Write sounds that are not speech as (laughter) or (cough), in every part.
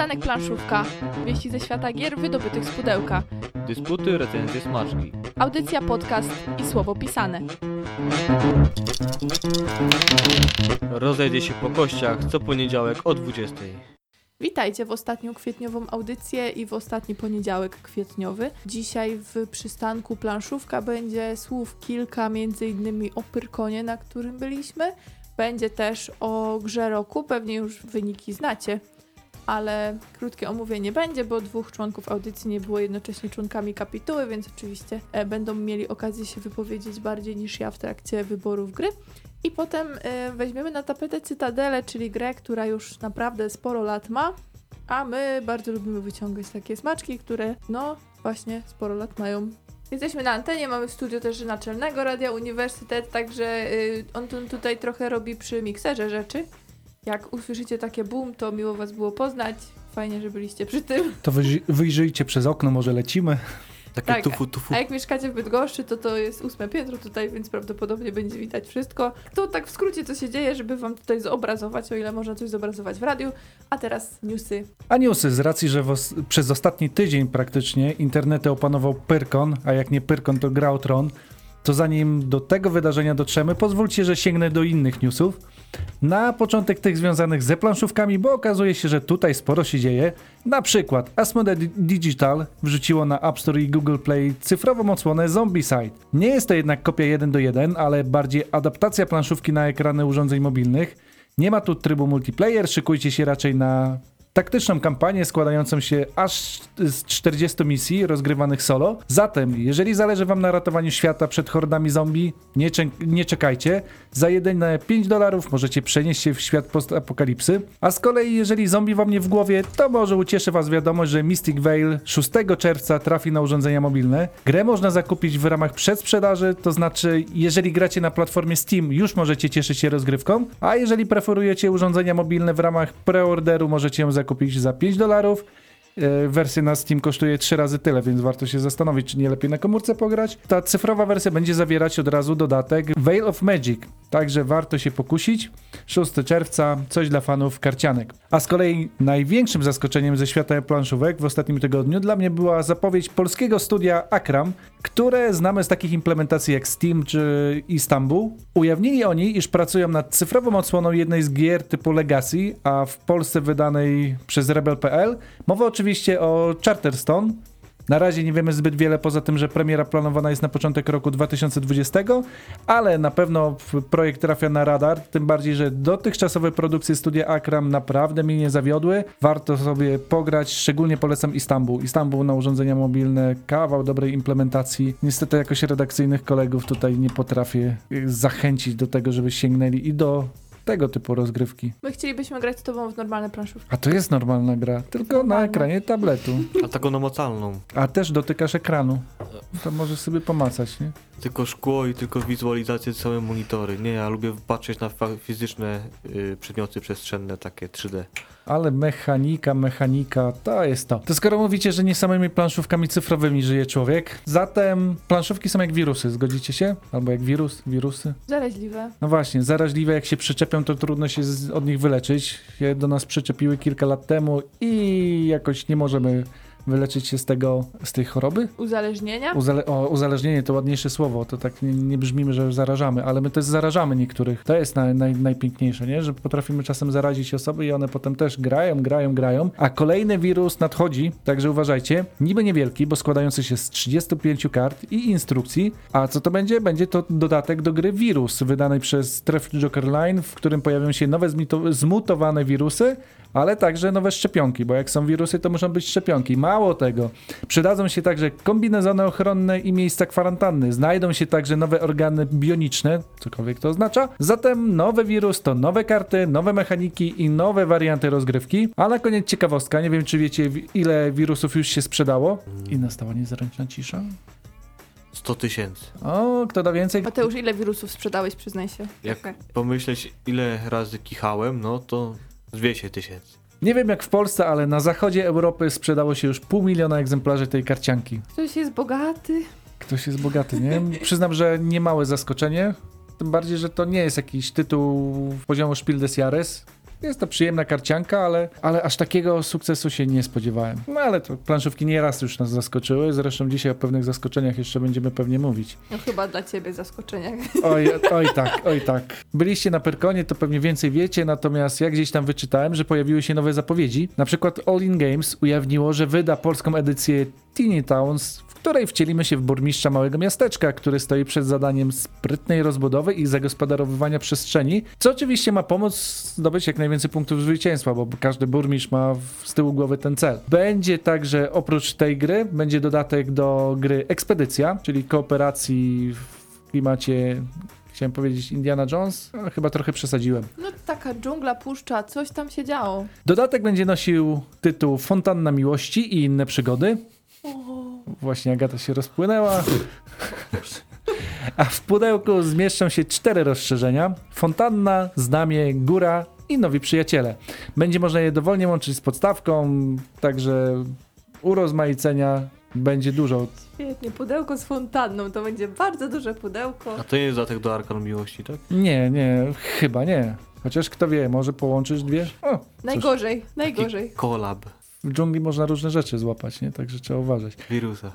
Przystanek planszówka. Wieści ze świata gier wydobytych z pudełka. Dysputy, recenzje, smaczki. Audycja, podcast i słowo pisane. Rozejdzie się po kościach co poniedziałek o 20. Witajcie w ostatnią kwietniową audycję i w ostatni poniedziałek kwietniowy. Dzisiaj w przystanku planszówka będzie słów kilka, między innymi o Pyrkonie, na którym byliśmy. Będzie też o grze roku, pewnie już wyniki znacie, ale krótkie omówienie będzie, bo dwóch członków audycji nie było jednocześnie członkami kapituły, więc oczywiście e, będą mieli okazję się wypowiedzieć bardziej niż ja w trakcie wyborów gry. I potem e, weźmiemy na tapetę Cytadelę, czyli grę, która już naprawdę sporo lat ma, a my bardzo lubimy wyciągać takie smaczki, które no właśnie sporo lat mają. Jesteśmy na antenie, mamy studio też naczelnego Radia Uniwersytet, także y, on tu, tutaj trochę robi przy mikserze rzeczy. Jak usłyszycie takie boom, to miło was było poznać. Fajnie, że byliście przy tym. To wyj- wyjrzyjcie przez okno, może lecimy. Takie Tak, tufu, tufu. A jak mieszkacie w Bydgoszczy, to to jest ósme piętro tutaj, więc prawdopodobnie będzie widać wszystko. To tak w skrócie, co się dzieje, żeby wam tutaj zobrazować, o ile można coś zobrazować w radiu. A teraz newsy. A newsy, z racji, że os- przez ostatni tydzień praktycznie internety opanował Pyrkon, a jak nie Pyrkon, to gra o Tron, to zanim do tego wydarzenia dotrzemy, pozwólcie, że sięgnę do innych newsów. Na początek tych związanych ze planszówkami, bo okazuje się, że tutaj sporo się dzieje. Na przykład Asmodee Di- Digital wrzuciło na App Store i Google Play cyfrową odsłonę Zombicide. Nie jest to jednak kopia 1 do 1, ale bardziej adaptacja planszówki na ekrany urządzeń mobilnych. Nie ma tu trybu multiplayer, szykujcie się raczej na taktyczną kampanię składającą się aż z 40 misji rozgrywanych solo. Zatem, jeżeli zależy wam na ratowaniu świata przed hordami zombie, nie, nie czekajcie. Za jedyne 5 dolarów możecie przenieść się w świat postapokalipsy. A z kolei, jeżeli zombie wam nie w głowie, to może ucieszy was wiadomość, że Mystic Veil 6 czerwca trafi na urządzenia mobilne. Grę można zakupić w ramach przedsprzedaży, to znaczy, jeżeli gracie na platformie Steam, już możecie cieszyć się rozgrywką, a jeżeli preferujecie urządzenia mobilne w ramach preorderu, możecie ją zakupić za 5 dolarów. E, Wersja na Steam kosztuje 3 razy tyle, więc warto się zastanowić, czy nie lepiej na komórce pograć. Ta cyfrowa wersja będzie zawierać od razu dodatek Veil of Magic, także warto się pokusić. 6 czerwca, coś dla fanów karcianek. A z kolei największym zaskoczeniem ze świata planszówek w ostatnim tygodniu dla mnie była zapowiedź polskiego studia Akram, które znamy z takich implementacji jak Steam czy Istanbul. Ujawnili oni, iż pracują nad cyfrową odsłoną jednej z gier typu Legacy, a w Polsce wydanej przez Rebel.pl. Mowa oczywiście o Charterstone. Na razie nie wiemy zbyt wiele poza tym, że premiera planowana jest na początek roku 2020, ale na pewno projekt trafia na radar, tym bardziej, że dotychczasowe produkcje studia Akram naprawdę mnie nie zawiodły. Warto sobie pograć, szczególnie polecam Istanbul. Istanbul na urządzenia mobilne, kawał dobrej implementacji. Niestety jakoś redakcyjnych kolegów tutaj nie potrafię zachęcić do tego, żeby sięgnęli i do tego typu rozgrywki. My chcielibyśmy grać z tobą w normalne planszówki. A to jest normalna gra, tylko na Normalna. ekranie tabletu. A taką namacalną. A też dotykasz ekranu. To możesz sobie pomacać, nie? Tylko szkło i tylko wizualizację same monitory. Nie, ja lubię patrzeć na fa- fizyczne y, przedmioty przestrzenne, takie 3D. Ale mechanika, mechanika, to jest to. To skoro mówicie, że nie samymi planszówkami cyfrowymi żyje człowiek, zatem planszówki są jak wirusy, zgodzicie się? Albo jak wirus, wirusy? Zaraźliwe. No właśnie, zaraźliwe jak się przyczepią, to trudno się z, od nich wyleczyć. Się do nas przyczepiły kilka lat temu i jakoś nie możemy wyleczyć się z tego, z tej choroby. Uzależnienia? Uzale o, uzależnienie to ładniejsze słowo, to tak nie, nie brzmimy, że zarażamy, ale my też zarażamy niektórych. To jest naj, naj, najpiękniejsze, nie? że potrafimy czasem zarazić osoby i one potem też grają, grają, grają. A kolejny wirus nadchodzi, także uważajcie. Niby niewielki, bo składający się z 35 kart i instrukcji. A co to będzie? Będzie to dodatek do gry Wirus, wydanej przez Treff Joker Line, w którym pojawią się nowe zmutowane wirusy, ale także nowe szczepionki, bo jak są wirusy, to muszą być szczepionki. Mało tego, przydadzą się także kombinezony ochronne i miejsca kwarantanny. Znajdą się także nowe organy bioniczne, cokolwiek to oznacza. Zatem nowy wirus to nowe karty, nowe mechaniki i nowe warianty rozgrywki. A na koniec ciekawostka, nie wiem czy wiecie ile wirusów już się sprzedało. I nastała niezręczna cisza. 100 tysięcy. O, kto da więcej? Mateusz, ile wirusów sprzedałeś, przyznaj się? Jak Okej. pomyśleć, ile razy kichałem, no to 200 tysięcy. Nie wiem jak w Polsce, ale na zachodzie Europy sprzedało się już pół miliona egzemplarzy tej karcianki. Ktoś jest bogaty. Ktoś jest bogaty, nie? Przyznam, że niemałe zaskoczenie. Tym bardziej, że to nie jest jakiś tytuł poziomu Spiel des Jahres. Jest to przyjemna karcianka, ale, ale aż takiego sukcesu się nie spodziewałem. No ale to planszówki nieraz już nas zaskoczyły, zresztą dzisiaj o pewnych zaskoczeniach jeszcze będziemy pewnie mówić. No chyba dla ciebie zaskoczenia. Oj, (laughs) oj tak, oj tak. Byliście na Perkonie, to pewnie więcej wiecie, natomiast ja gdzieś tam wyczytałem, że pojawiły się nowe zapowiedzi. Na przykład All In Games ujawniło, że wyda polską edycję Teeny Towns, której wcielimy się w burmistrza małego miasteczka, który stoi przed zadaniem sprytnej rozbudowy i zagospodarowywania przestrzeni, co oczywiście ma pomóc zdobyć jak najwięcej punktów zwycięstwa, bo każdy burmistrz ma z tyłu głowy ten cel. Będzie także oprócz tej gry, będzie dodatek do gry Ekspedycja, czyli kooperacji w klimacie Chciałem powiedzieć Indiana Jones, ale chyba trochę przesadziłem. No taka dżungla, puszcza, coś tam się działo. Dodatek będzie nosił tytuł Fontanna Miłości i inne przygody. Właśnie Agata się rozpłynęła. A w pudełku zmieszczą się cztery rozszerzenia: Fontanna, Znamie, Góra i nowi przyjaciele. Będzie można je dowolnie łączyć z podstawką, także urozmaicenia będzie dużo. Świetnie, pudełko z fontanną, to będzie bardzo duże pudełko. A to nie jest dodatek do Arkan Miłości, tak? Nie, nie, chyba nie. Chociaż kto wie, może połączysz dwie? O, Najgorzej, najgorzej. Kolab w dżungli można różne rzeczy złapać, nie? Także trzeba uważać. wirusa.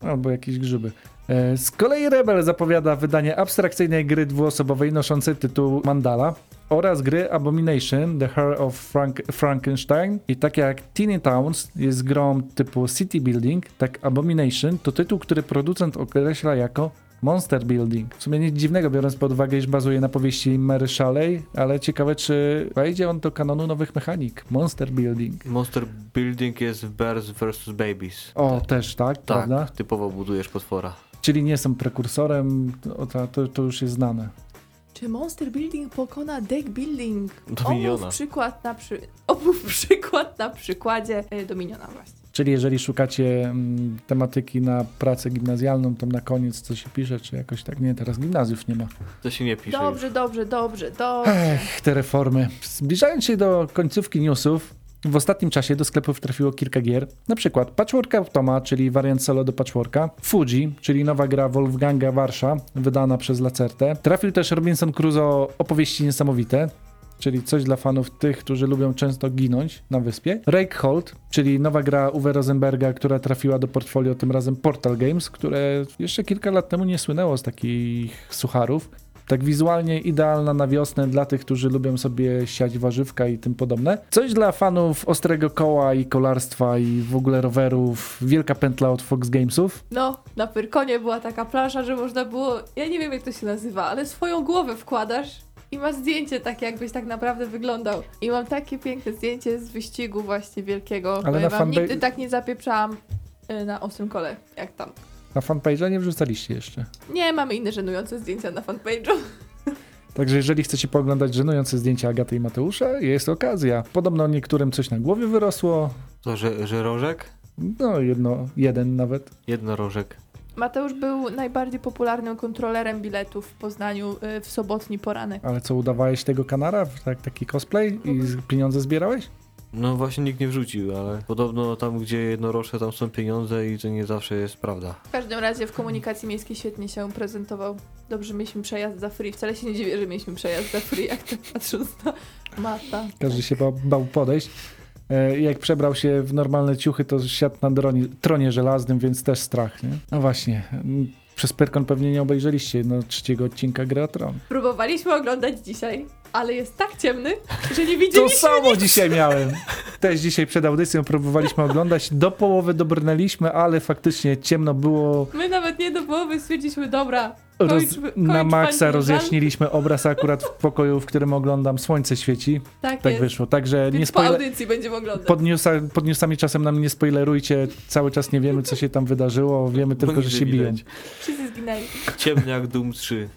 Albo jakieś grzyby. E, Z kolei Rebel zapowiada wydanie abstrakcyjnej gry dwuosobowej noszącej tytuł Mandala oraz gry Abomination, The Heart of Frank Frankenstein. I tak jak Teeny Towns jest grą typu City Building, tak Abomination to tytuł, który producent określa jako Monster Building. W sumie nic dziwnego, biorąc pod uwagę, iż bazuje na powieści Mary Shelley, ale ciekawe, czy wejdzie on do kanonu nowych mechanik. Monster Building. Monster Building jest w Bears vs. Babies. O, też tak, Tak, prawda? typowo budujesz potwora. Czyli nie są prekursorem, to, to, to, to już jest znane. Czy Monster Building pokona Deck Building? Dominiona. Omów przykład na, przy... (laughs) Omów przykład na przykładzie e, Dominiona właśnie. Czyli jeżeli szukacie mm, tematyki na pracę gimnazjalną, to na koniec co się pisze, czy jakoś tak, nie, teraz gimnazjów nie ma. To się nie pisze Dobrze, już. dobrze, dobrze, dobrze. Ech, te reformy. Zbliżając się do końcówki newsów, w ostatnim czasie do sklepów trafiło kilka gier, na przykład Patchwork Automa, czyli wariant solo do Patchworka, Fuji, czyli nowa gra Wolfganga Warsza, wydana przez Lacertę. Trafił też Robinson Crusoe Opowieści Niesamowite, czyli coś dla fanów tych, którzy lubią często ginąć na wyspie. Rakehold, czyli nowa gra Uwe Rosenberga, która trafiła do portfolio tym razem Portal Games, które jeszcze kilka lat temu nie słynęło z takich sucharów. Tak wizualnie idealna na wiosnę dla tych, którzy lubią sobie siać warzywka i tym podobne. Coś dla fanów ostrego koła i kolarstwa i w ogóle rowerów. Wielka pętla od Fox Gamesów. No, na Pyrkonie była taka plansza, że można było, ja nie wiem jak to się nazywa, ale swoją głowę wkładasz i masz zdjęcie takie, jakbyś tak naprawdę wyglądał. I mam takie piękne zdjęcie z wyścigu właśnie wielkiego. Ale na wam fanba- nigdy tak nie zapieprzałam y, na ostrym kole, jak tam. Na fanpage'a nie wrzucaliście jeszcze. Nie, mamy inne żenujące zdjęcia na fanpage'u. Także jeżeli chcecie pooglądać żenujące zdjęcia Agaty i Mateusza, jest okazja. Podobno niektórym coś na głowie wyrosło. To, że, że rożek? No, jedno, jeden nawet. Jednorożek. Mateusz był najbardziej popularnym kontrolerem biletów w Poznaniu y, w sobotni poranek. Ale co, udawałeś tego kanara? Tak, taki cosplay i pieniądze zbierałeś? No właśnie nikt nie wrzucił, ale podobno tam, gdzie jednorożce, tam są pieniądze i to nie zawsze jest prawda. W każdym razie w komunikacji miejskiej świetnie się prezentował. Dobrze, mieliśmy przejazd za free. Wcale się nie dziwię, że mieliśmy przejazd za free, jak tak patrząc na Mata. Każdy się bał, bał podejść. E, Jak przebrał się w normalne ciuchy, to siadł na dronie, tronie żelaznym, więc też strach, nie? No właśnie, przez Pyrkon pewnie nie obejrzeliście no, trzeciego odcinka Gry. Próbowaliśmy oglądać dzisiaj, ale jest tak ciemny, że nie To widzieliśmy samo dzisiaj miałem. Też dzisiaj przed audycją próbowaliśmy oglądać. Do połowy dobrnęliśmy, ale faktycznie ciemno było. My nawet nie do połowy stwierdziliśmy, dobra, Roz, kończmy, na kończ maksa rozjaśniliśmy obraz akurat w pokoju, w którym oglądam. Słońce świeci. Tak, Tak wyszło. Także nie Więc po spoiler... audycji będziemy oglądać. Pod, newsa, pod newsami czasem nam nie spoilerujcie. Cały czas nie wiemy, co się tam wydarzyło. Wiemy tylko, że Nic się nie biją. Wszyscy zginęli. Ciemny jak Doom 3.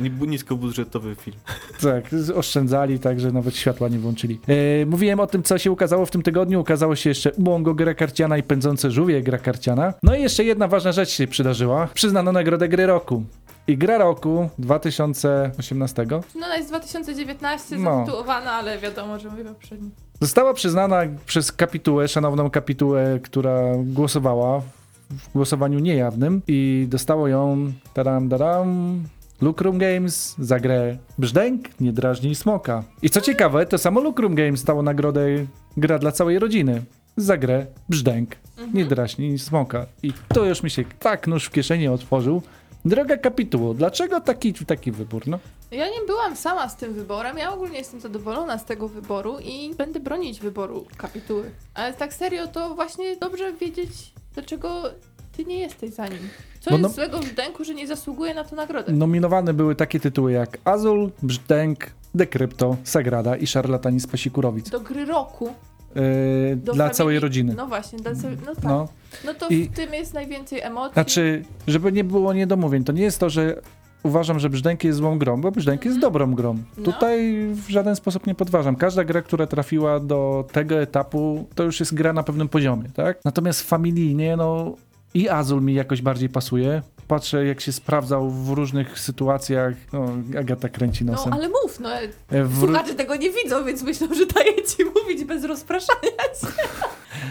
Ni- Niskobudżetowy film. Tak, z- oszczędzali, także nawet światła nie włączyli. E, mówiłem o tym, co się ukazało w tym tygodniu. Ukazało się jeszcze Ubongo gra karciana i Pędzące żółwie gra karciana. No i jeszcze jedna ważna rzecz się przydarzyła. Przyznano nagrodę gry roku. I gra roku 2018 No jest 2019 No. zatytułowana, ale wiadomo, że mówię poprzednio. została przyznana przez kapitułę, szanowną kapitułę, która głosowała w głosowaniu niejawnym i dostało ją taram, daram, Lucrum Games za grę Brzdęk, nie drażnij smoka. I co ciekawe, to samo Lucrum Games stało nagrodę gra dla całej rodziny za grę Brzdęk, nie drażnij smoka. I to już mi się tak nóż w kieszeni otworzył. Droga kapituło, dlaczego taki, taki wybór? No, Ja nie byłam sama z tym wyborem, ja ogólnie jestem zadowolona z tego wyboru i będę bronić wyboru kapituły. Ale tak serio, to właśnie dobrze wiedzieć, dlaczego ty nie jesteś za nim. Co Bo jest no- złego w Denku, że nie zasługuje na tę nagrodę? nominowane były takie tytuły jak Azul, Brzdęk, Dekrypto, Sagrada i Szarlatani z Pasikurowic. Do gry roku. Yy, Do dla całej rodziny. No właśnie, dla całej, no tak. No, No, to I- w tym jest najwięcej emocji. Znaczy, żeby nie było niedomówień, to nie jest to, że uważam, że Brzdęk jest złą grą, bo Brzdęk jest Mhm. dobrą grą. No. Tutaj w żaden sposób nie podważam. Każda gra, która trafiła do tego etapu, to już jest gra na pewnym poziomie, tak? Natomiast familijnie, no i Azul mi jakoś bardziej pasuje. Patrzę, jak się sprawdzał w różnych sytuacjach. No, Agata kręci no nosem. ale mów, no. E, w, Słuchacze tego nie widzą, więc myślą, że daję ci mówić bez rozpraszania się. (laughs)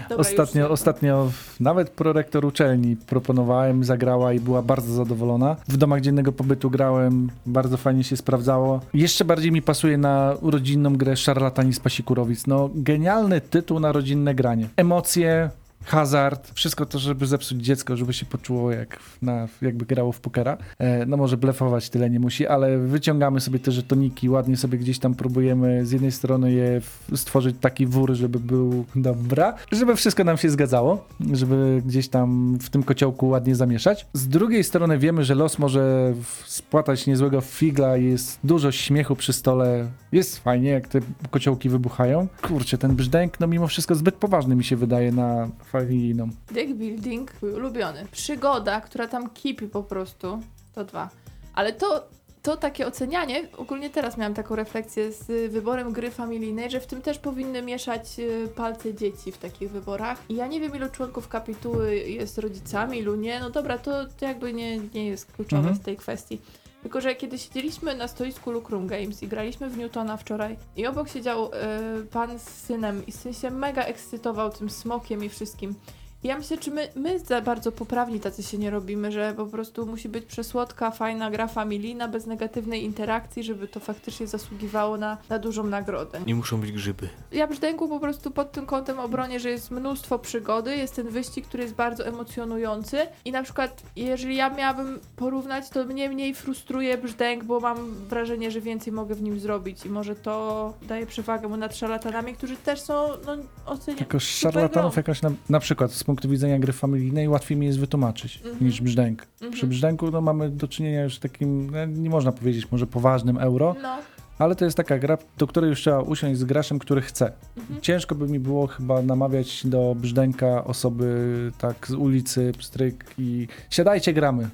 Dobra, Ostatnio, już. ostatnio nawet prorektor uczelni proponowałem, zagrała i była bardzo zadowolona. W domach dziennego pobytu grałem, bardzo fajnie się sprawdzało. Jeszcze bardziej mi pasuje na rodzinną grę Szarlatani z Pasikurowic. No, genialny tytuł na rodzinne granie. Emocje, hazard, wszystko to, żeby zepsuć dziecko, żeby się poczuło jak na, jakby grało w pokera. E, no może blefować tyle nie musi, ale wyciągamy sobie te żetoniki, ładnie sobie gdzieś tam próbujemy z jednej strony je stworzyć taki wór, żeby był dobra, żeby wszystko nam się zgadzało, żeby gdzieś tam w tym kociołku ładnie zamieszać. Z drugiej strony wiemy, że los może spłatać niezłego figla, jest dużo śmiechu przy stole, jest fajnie, jak te kociołki wybuchają. Kurczę, ten brzdęk, no mimo wszystko zbyt poważny mi się wydaje na familijną. Deck building, mój ulubiony. Przygoda, która tam kipi po prostu, to dwa. Ale to, to takie ocenianie, ogólnie teraz miałam taką refleksję z wyborem gry familijnej, że w tym też powinny mieszać y, palce dzieci w takich wyborach. I ja nie wiem, ilu członków kapituły jest rodzicami, ilu nie. No dobra, to, to jakby nie, nie jest kluczowe Mhm. z tej kwestii. Tylko, że kiedy siedzieliśmy na stoisku Lucrum Games i graliśmy w Newtona wczoraj i obok siedział y, pan z synem i syn się mega ekscytował tym smokiem i wszystkim. Ja myślę, czy my, my za bardzo poprawni tacy się nie robimy, że po prostu musi być przesłodka, fajna gra familijna, bez negatywnej interakcji, żeby to faktycznie zasługiwało na, na dużą nagrodę. Nie muszą być grzyby. Ja brzdęku po prostu pod tym kątem obronię, że jest mnóstwo przygody, jest ten wyścig, który jest bardzo emocjonujący i na przykład jeżeli ja miałabym porównać, to mnie mniej frustruje brzdęk, bo mam wrażenie, że więcej mogę w nim zrobić i może to daje przewagę mu nad szarlatanami, którzy też są no, oceniani. Jako szarlatanów jakoś na, na przykład z punktu widzenia gry familijnej łatwiej mi jest wytłumaczyć Mhm. niż brzdęk. Przy Mhm. brzdęku no, mamy do czynienia już z takim, no, nie można powiedzieć może poważnym euro, No. ale to jest taka gra, do której już trzeba usiąść z graczem, który chce. Mhm. Ciężko by mi było chyba namawiać do brzdęka osoby tak z ulicy, pstryk i siadajcie, gramy.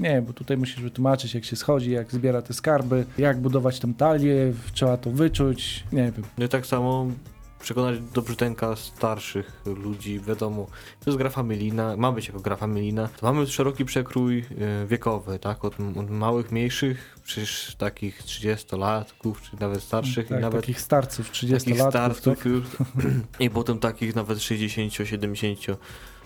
Nie, bo tutaj musisz wytłumaczyć, jak się schodzi, jak zbiera te skarby, jak budować tą talię, trzeba to wyczuć, nie wiem. No i tak samo przekonać do brzdęka starszych ludzi, wiadomo, to jest gra familijna, ma być jako gra familijna, to mamy szeroki przekrój e, wiekowy, tak, od, od małych, mniejszych, przecież takich 30-latków, czy nawet starszych, tak, i nawet takich starców, 30 takich lat. starców już, i potem takich nawet 60, 70,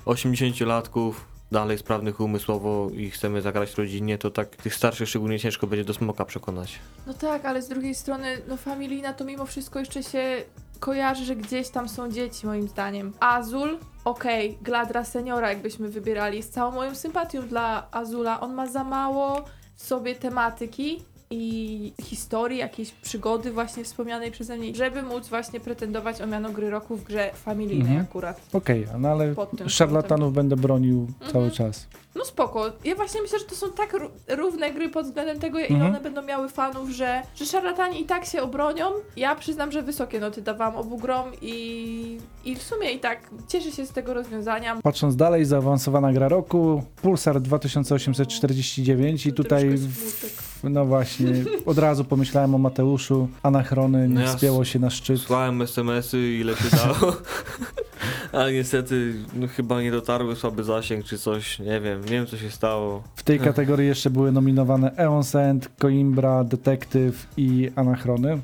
80-latków, dalej sprawnych umysłowo i chcemy zagrać rodzinnie, to tak tych starszych szczególnie ciężko będzie do smoka przekonać. No tak, ale z drugiej strony, no familijna to mimo wszystko jeszcze się kojarzy, że gdzieś tam są dzieci, moim zdaniem. Azul, okej, Gladra Seniora, jakbyśmy wybierali, z całą moją sympatią dla Azula. On ma za mało w sobie tematyki i historii, jakiejś przygody właśnie wspomnianej przeze mnie, żeby móc właśnie pretendować o miano gry roku w grze familijnej Mhm. akurat. Okej, no ale Pod tym szarlatanów będę bronił cały Mhm. czas. No spoko. Ja właśnie myślę, że to są tak ró- równe gry pod względem tego, ile Mhm. one będą miały fanów, że, że szarlatani i tak się obronią. Ja przyznam, że wysokie noty dawałam obu grom i, i w sumie i tak cieszę się z tego rozwiązania. Patrząc dalej, zaawansowana gra roku, Pulsar 2849 i tutaj, troszkę w, smutek. No właśnie, od razu pomyślałem o Mateuszu, Anachrony, nie No ja wspięło się na szczyt. Słałem SMS-y ile się dało, (laughs) ale niestety no, chyba nie dotarły, słaby zasięg czy coś, nie wiem, nie wiem co się stało. W tej kategorii jeszcze były nominowane Eon Sand, Coimbra, Detective i Anachrony.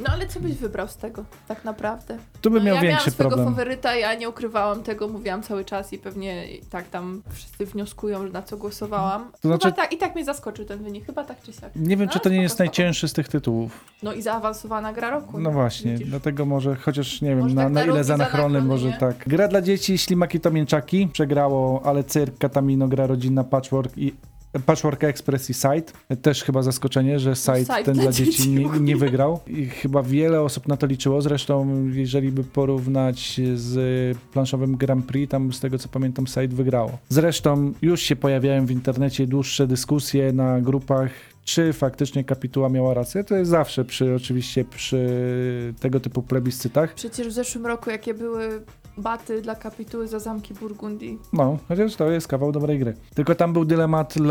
No ale co byś wybrał z tego, tak naprawdę? Tu bym no, miał ja większy miałam swojego problem. faworyta, ja nie ukrywałam tego, mówiłam cały czas i pewnie i tak tam wszyscy wnioskują, że na co głosowałam. To znaczy- Chyba tak, i tak mnie zaskoczył ten wynik, chyba tak czy siak. Nie wiem, No, czy to nie jest najcięższy z tych tytułów. No i zaawansowana gra roku. No właśnie, widzisz. dlatego może, chociaż nie wiem, Może na, tak na na ile rok i z za anachrony, anachrony, może nie? tak. Gra dla dzieci, ślimaki to mięczaki, przegrało, ale cyrk, Katamino, gra rodzinna, Patchwork i Patchwork Express i Site. Też chyba zaskoczenie, że Site Site ten dla dzieci nie, nie wygrał. I chyba wiele osób na to liczyło. Zresztą, jeżeli by porównać z planszowym Grand Prix, tam z tego co pamiętam, Site wygrało. Zresztą już się pojawiają w internecie dłuższe dyskusje na grupach, czy faktycznie kapituła miała rację. To jest zawsze przy, oczywiście przy tego typu plebiscytach. Przecież w zeszłym roku jakie były baty dla kapituły za zamki Burgundii. No, chociaż to jest kawał dobrej gry. Tylko tam był dylemat y,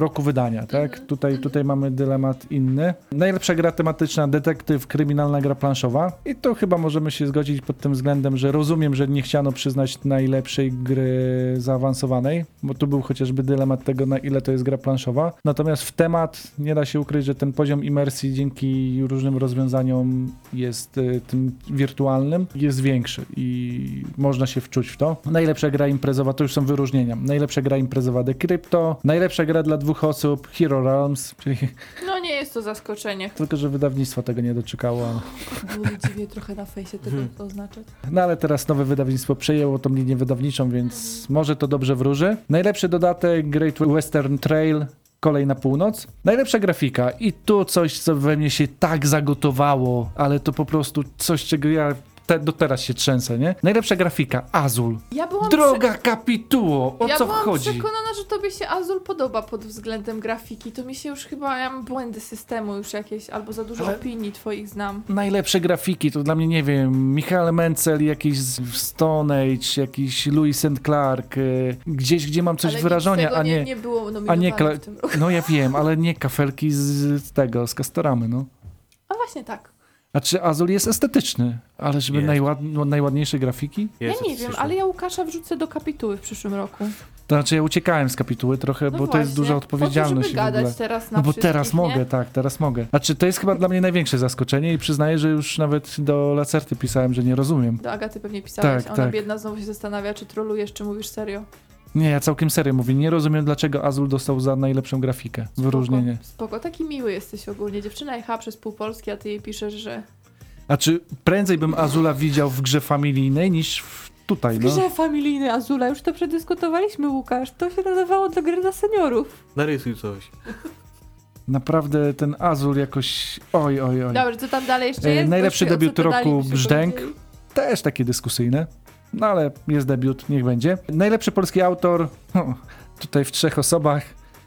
roku wydania, tak? Mhm, Tutaj, tutaj mamy dylemat inny. Najlepsza gra tematyczna, detektyw, kryminalna gra planszowa. I tu chyba możemy się zgodzić pod tym względem, że rozumiem, że nie chciano przyznać najlepszej gry zaawansowanej, bo tu był chociażby dylemat tego, na ile to jest gra planszowa. Natomiast w temat nie da się ukryć, że ten poziom imersji dzięki różnym rozwiązaniom jest y, tym wirtualnym, jest większy i można się wczuć w to. Najlepsza gra imprezowa, to już są wyróżnienia. Najlepsza gra imprezowa The Crypto, najlepsza gra dla dwóch osób Hero Realms, czyli No nie jest to zaskoczenie. tylko, że wydawnictwo tego nie doczekało. Było dziwnie trochę na fejsie tego Hmm. to oznaczać. No ale teraz nowe wydawnictwo przejęło tą linię wydawniczą, więc może to dobrze wróży. Najlepszy dodatek Great Western Trail. Kolej na północ. Najlepsza grafika. I tu coś, co we mnie się tak zagotowało, ale to po prostu coś, czego ja te, do teraz się trzęsę, nie? Najlepsza grafika. Azul. Ja byłam Droga kapituło! O ja co byłam chodzi? przekonana, że tobie się Azul podoba pod względem grafiki. To mi się już chyba, ja mam błędy systemu już jakieś, albo za dużo Ale- opinii twoich znam. Najlepsze grafiki to dla mnie, nie wiem, Michael Mencel, jakiś z- Stone Age, jakiś Louis and Clark, y, gdzieś, gdzie mam coś Ale nic wyrażenia, tego a nie, nie... nie było a nie kla- w tym roku. No ja wiem, ale nie kafelki z, z tego, z Castoramy, no. A właśnie tak. A czy Azul jest estetyczny? Ale żeby Jest. najład, no, najładniejsze grafiki? Jest ja nie wiem, ale ja Łukasza wrzucę do kapituły w przyszłym roku. To znaczy ja uciekałem z kapituły trochę, No bo to właśnie, jest duża Po to, odpowiedzialność żeby w ogóle. gadać teraz na No bo wszystkich, teraz nie? mogę, tak, teraz mogę. Znaczy to jest chyba dla mnie największe zaskoczenie i przyznaję, że już nawet do Lacerty pisałem, że nie rozumiem. Do Agaty pewnie pisałeś, Tak, a ona tak. biedna znowu się zastanawia, czy trolujesz, czy mówisz serio. Nie, ja całkiem serio mówię, nie rozumiem dlaczego Azul dostał za najlepszą grafikę. Wyróżnienie. Spoko, spoko, taki miły jesteś ogólnie. Dziewczyna jechała przez pół Polski, a ty jej piszesz, że A czy prędzej bym Azula widział w grze familijnej niż w, tutaj, w no? grze familijnej Azula, już to przedyskutowaliśmy Łukasz, to się nadawało do gry dla seniorów. Narysuj coś. Naprawdę ten Azul jakoś... Oj, oj, oj. Dobrze, co tam dalej jeszcze E, jest? najlepszy Bo debiut roku Brzdęk. Też takie dyskusyjne. No ale jest debiut, niech będzie. Najlepszy polski autor, (laughs) no, tutaj w trzech osobach.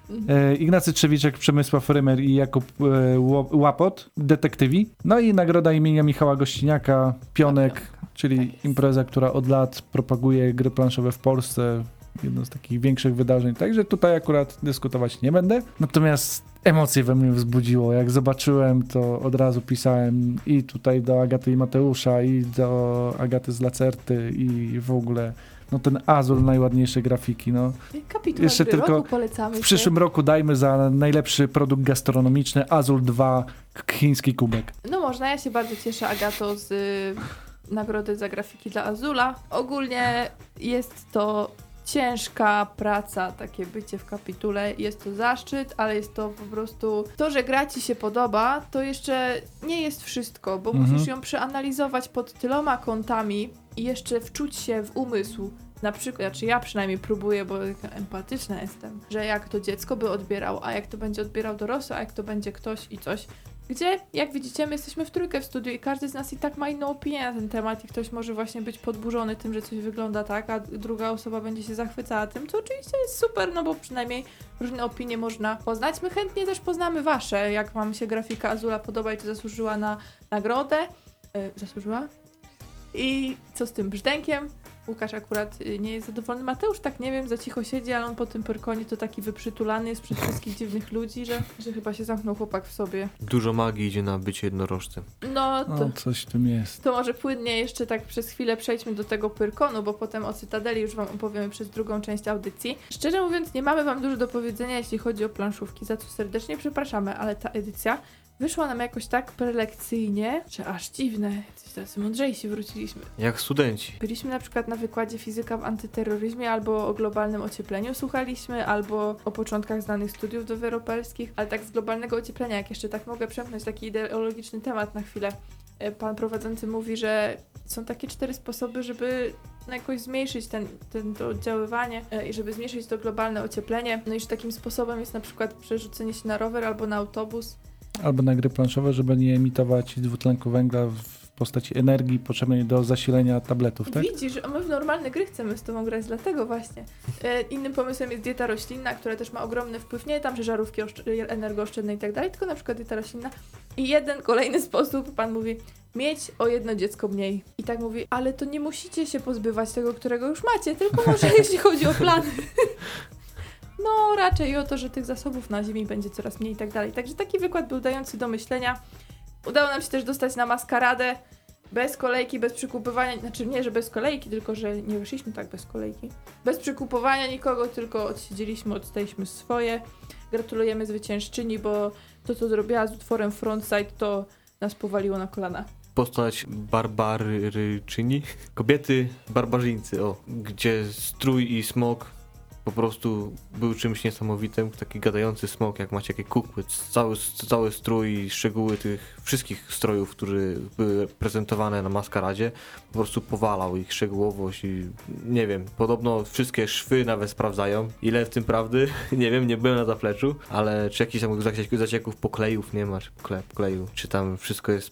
Mhm. E, Ignacy Trzewiczek, Przemysław Rymer i Jakub e, Łapot, detektywi. No i nagroda imienia Michała Gościniaka, Pionek, Tak czyli jest. impreza, która od lat propaguje gry planszowe w Polsce. Jedno z takich większych wydarzeń. Także tutaj akurat dyskutować nie będę. Natomiast emocje we mnie wzbudziło. Jak zobaczyłem, to od razu pisałem i tutaj do Agaty i Mateusza, i do Agaty z Lacerty, i w ogóle. No ten Azul, najładniejsze grafiki, no. Kapituła Jeszcze tylko W się. przyszłym roku dajmy za najlepszy produkt gastronomiczny Azul 2 k- chiński kubek. No można, ja się bardzo cieszę Agato z y, nagrody za grafiki dla Azula. Ogólnie jest to ciężka praca, takie bycie w kapitule. Jest to zaszczyt, ale jest to po prostu... To, że gra ci się podoba, to jeszcze nie jest wszystko, bo Mhm. musisz ją przeanalizować pod tyloma kątami i jeszcze wczuć się w umysł. Na przykład, znaczy ja przynajmniej próbuję, bo empatyczna jestem, że jak to dziecko by odbierał, a jak to będzie odbierał dorosły, a jak to będzie ktoś i coś. Gdzie, jak widzicie, my jesteśmy w trójkę w studiu i każdy z nas i tak ma inną opinię na ten temat i ktoś może właśnie być podburzony tym, że coś wygląda tak, a druga osoba będzie się zachwycała tym, co oczywiście jest super, no bo przynajmniej różne opinie można poznać. My chętnie też poznamy wasze, jak wam się grafika Azula podoba i to zasłużyła na nagrodę. E, zasłużyła? I co z tym brzdękiem? Łukasz akurat y, nie jest zadowolony. Mateusz tak nie wiem, za cicho siedzi, ale on po tym perkonie to taki wyprzytulany jest przez wszystkich dziwnych ludzi, że, że chyba się zamknął chłopak w sobie. Dużo magii idzie na bycie jednorożcem. No to, No, coś w tym jest. to może płynnie jeszcze tak przez chwilę przejdźmy do tego pyrkonu, bo potem o Cytadeli już wam opowiemy przez drugą część audycji. Szczerze mówiąc, nie mamy wam dużo do powiedzenia, jeśli chodzi o planszówki, za co serdecznie przepraszamy, ale ta edycja wyszło nam jakoś tak prelekcyjnie, że aż dziwne, coś tacy mądrzejsi wróciliśmy. Jak studenci. Byliśmy na przykład na wykładzie fizyka w antyterroryzmie, albo o globalnym ociepleniu słuchaliśmy, albo o początkach znanych studiów dowioroperskich, ale tak z globalnego ocieplenia, jak jeszcze tak mogę przemknąć taki ideologiczny temat na chwilę. E, Pan prowadzący mówi, że są takie cztery sposoby, żeby no, jakoś zmniejszyć ten, ten, to oddziaływanie e, i żeby zmniejszyć to globalne ocieplenie. No i że takim sposobem jest na przykład przerzucenie się na rower albo na autobus. Albo na gry planszowe, żeby nie emitować dwutlenku węgla w postaci energii potrzebnej do zasilenia tabletów, tak? Widzisz, a my w normalne gry chcemy z tobą grać, dlatego właśnie. E, innym pomysłem jest dieta roślinna, która też ma ogromny wpływ, nie tam, że żarówki oszcz- energooszczędne i tak dalej, tylko na przykład dieta roślinna. I jeden kolejny sposób, pan mówi, mieć o jedno dziecko mniej. I tak mówi, ale to nie musicie się pozbywać tego, którego już macie, tylko może (laughs) jeśli chodzi o plany. (laughs) No, raczej o to, że tych zasobów na ziemi będzie coraz mniej i tak dalej. Także taki wykład był dający do myślenia. Udało nam się też dostać na maskaradę bez kolejki, bez przykupywania, znaczy nie, że bez kolejki, tylko że nie wyszliśmy tak bez kolejki. Bez przykupowania nikogo, tylko odsiedzieliśmy, odstaliśmy swoje. Gratulujemy zwyciężczyni, bo to, co zrobiła z utworem Frontside, to nas powaliło na kolana. Postać barbaryczyni. Kobiety barbarzyńcy, o. Gdzie strój i smok po prostu był czymś niesamowitym. Taki gadający smok, jak macie jakie kukły. Cały, cały strój szczegóły tych wszystkich strojów, które były prezentowane na maskaradzie, po prostu powalał ich szczegółowość i nie wiem, podobno wszystkie szwy nawet sprawdzają. Ile w tym prawdy? (laughs) nie wiem, nie byłem na zapleczu, ale czy jakichś tam zaciek- zacieków poklejów nie ma, czy pokle, pokleju, czy tam wszystko jest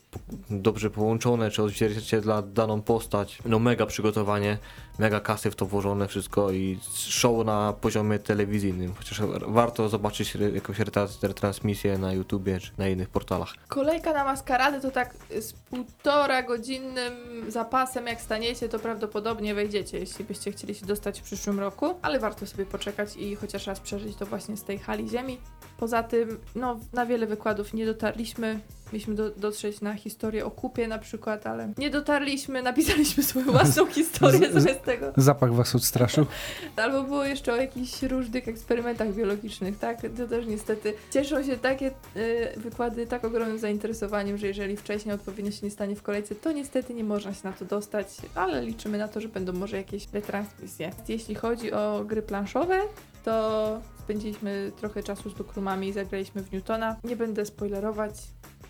dobrze połączone, czy odzwierciedla daną postać. No mega przygotowanie, mega kasy w to włożone wszystko i show na poziomie telewizyjnym, chociaż warto zobaczyć jakąś retrans- retransmisję na YouTubie, czy na innych portalach. Kolejka na maskaradę to tak z półtora godzinnym zapasem, jak staniecie, to prawdopodobnie wejdziecie, jeśli byście chcieli się dostać w przyszłym roku, ale warto sobie poczekać i chociaż raz przeżyć to właśnie z tej hali ziemi. Poza tym, no, na wiele wykładów nie dotarliśmy. Mieliśmy do, dotrzeć na historię o kupie na przykład, ale nie dotarliśmy, napisaliśmy swoją własną historię zamiast tego. Zapach was odstraszył. (laughs) Albo było jeszcze o jakichś różnych eksperymentach biologicznych, tak? To też niestety cieszą się takie y, wykłady tak ogromnym zainteresowaniem, że jeżeli wcześniej odpowiednio się nie stanie w kolejce, to niestety nie można się na to dostać, ale liczymy na to, że będą może jakieś retransmisje. Jeśli chodzi o gry planszowe, to spędziliśmy trochę czasu z Dokrumami i zagraliśmy w Newtona. Nie będę spoilerować,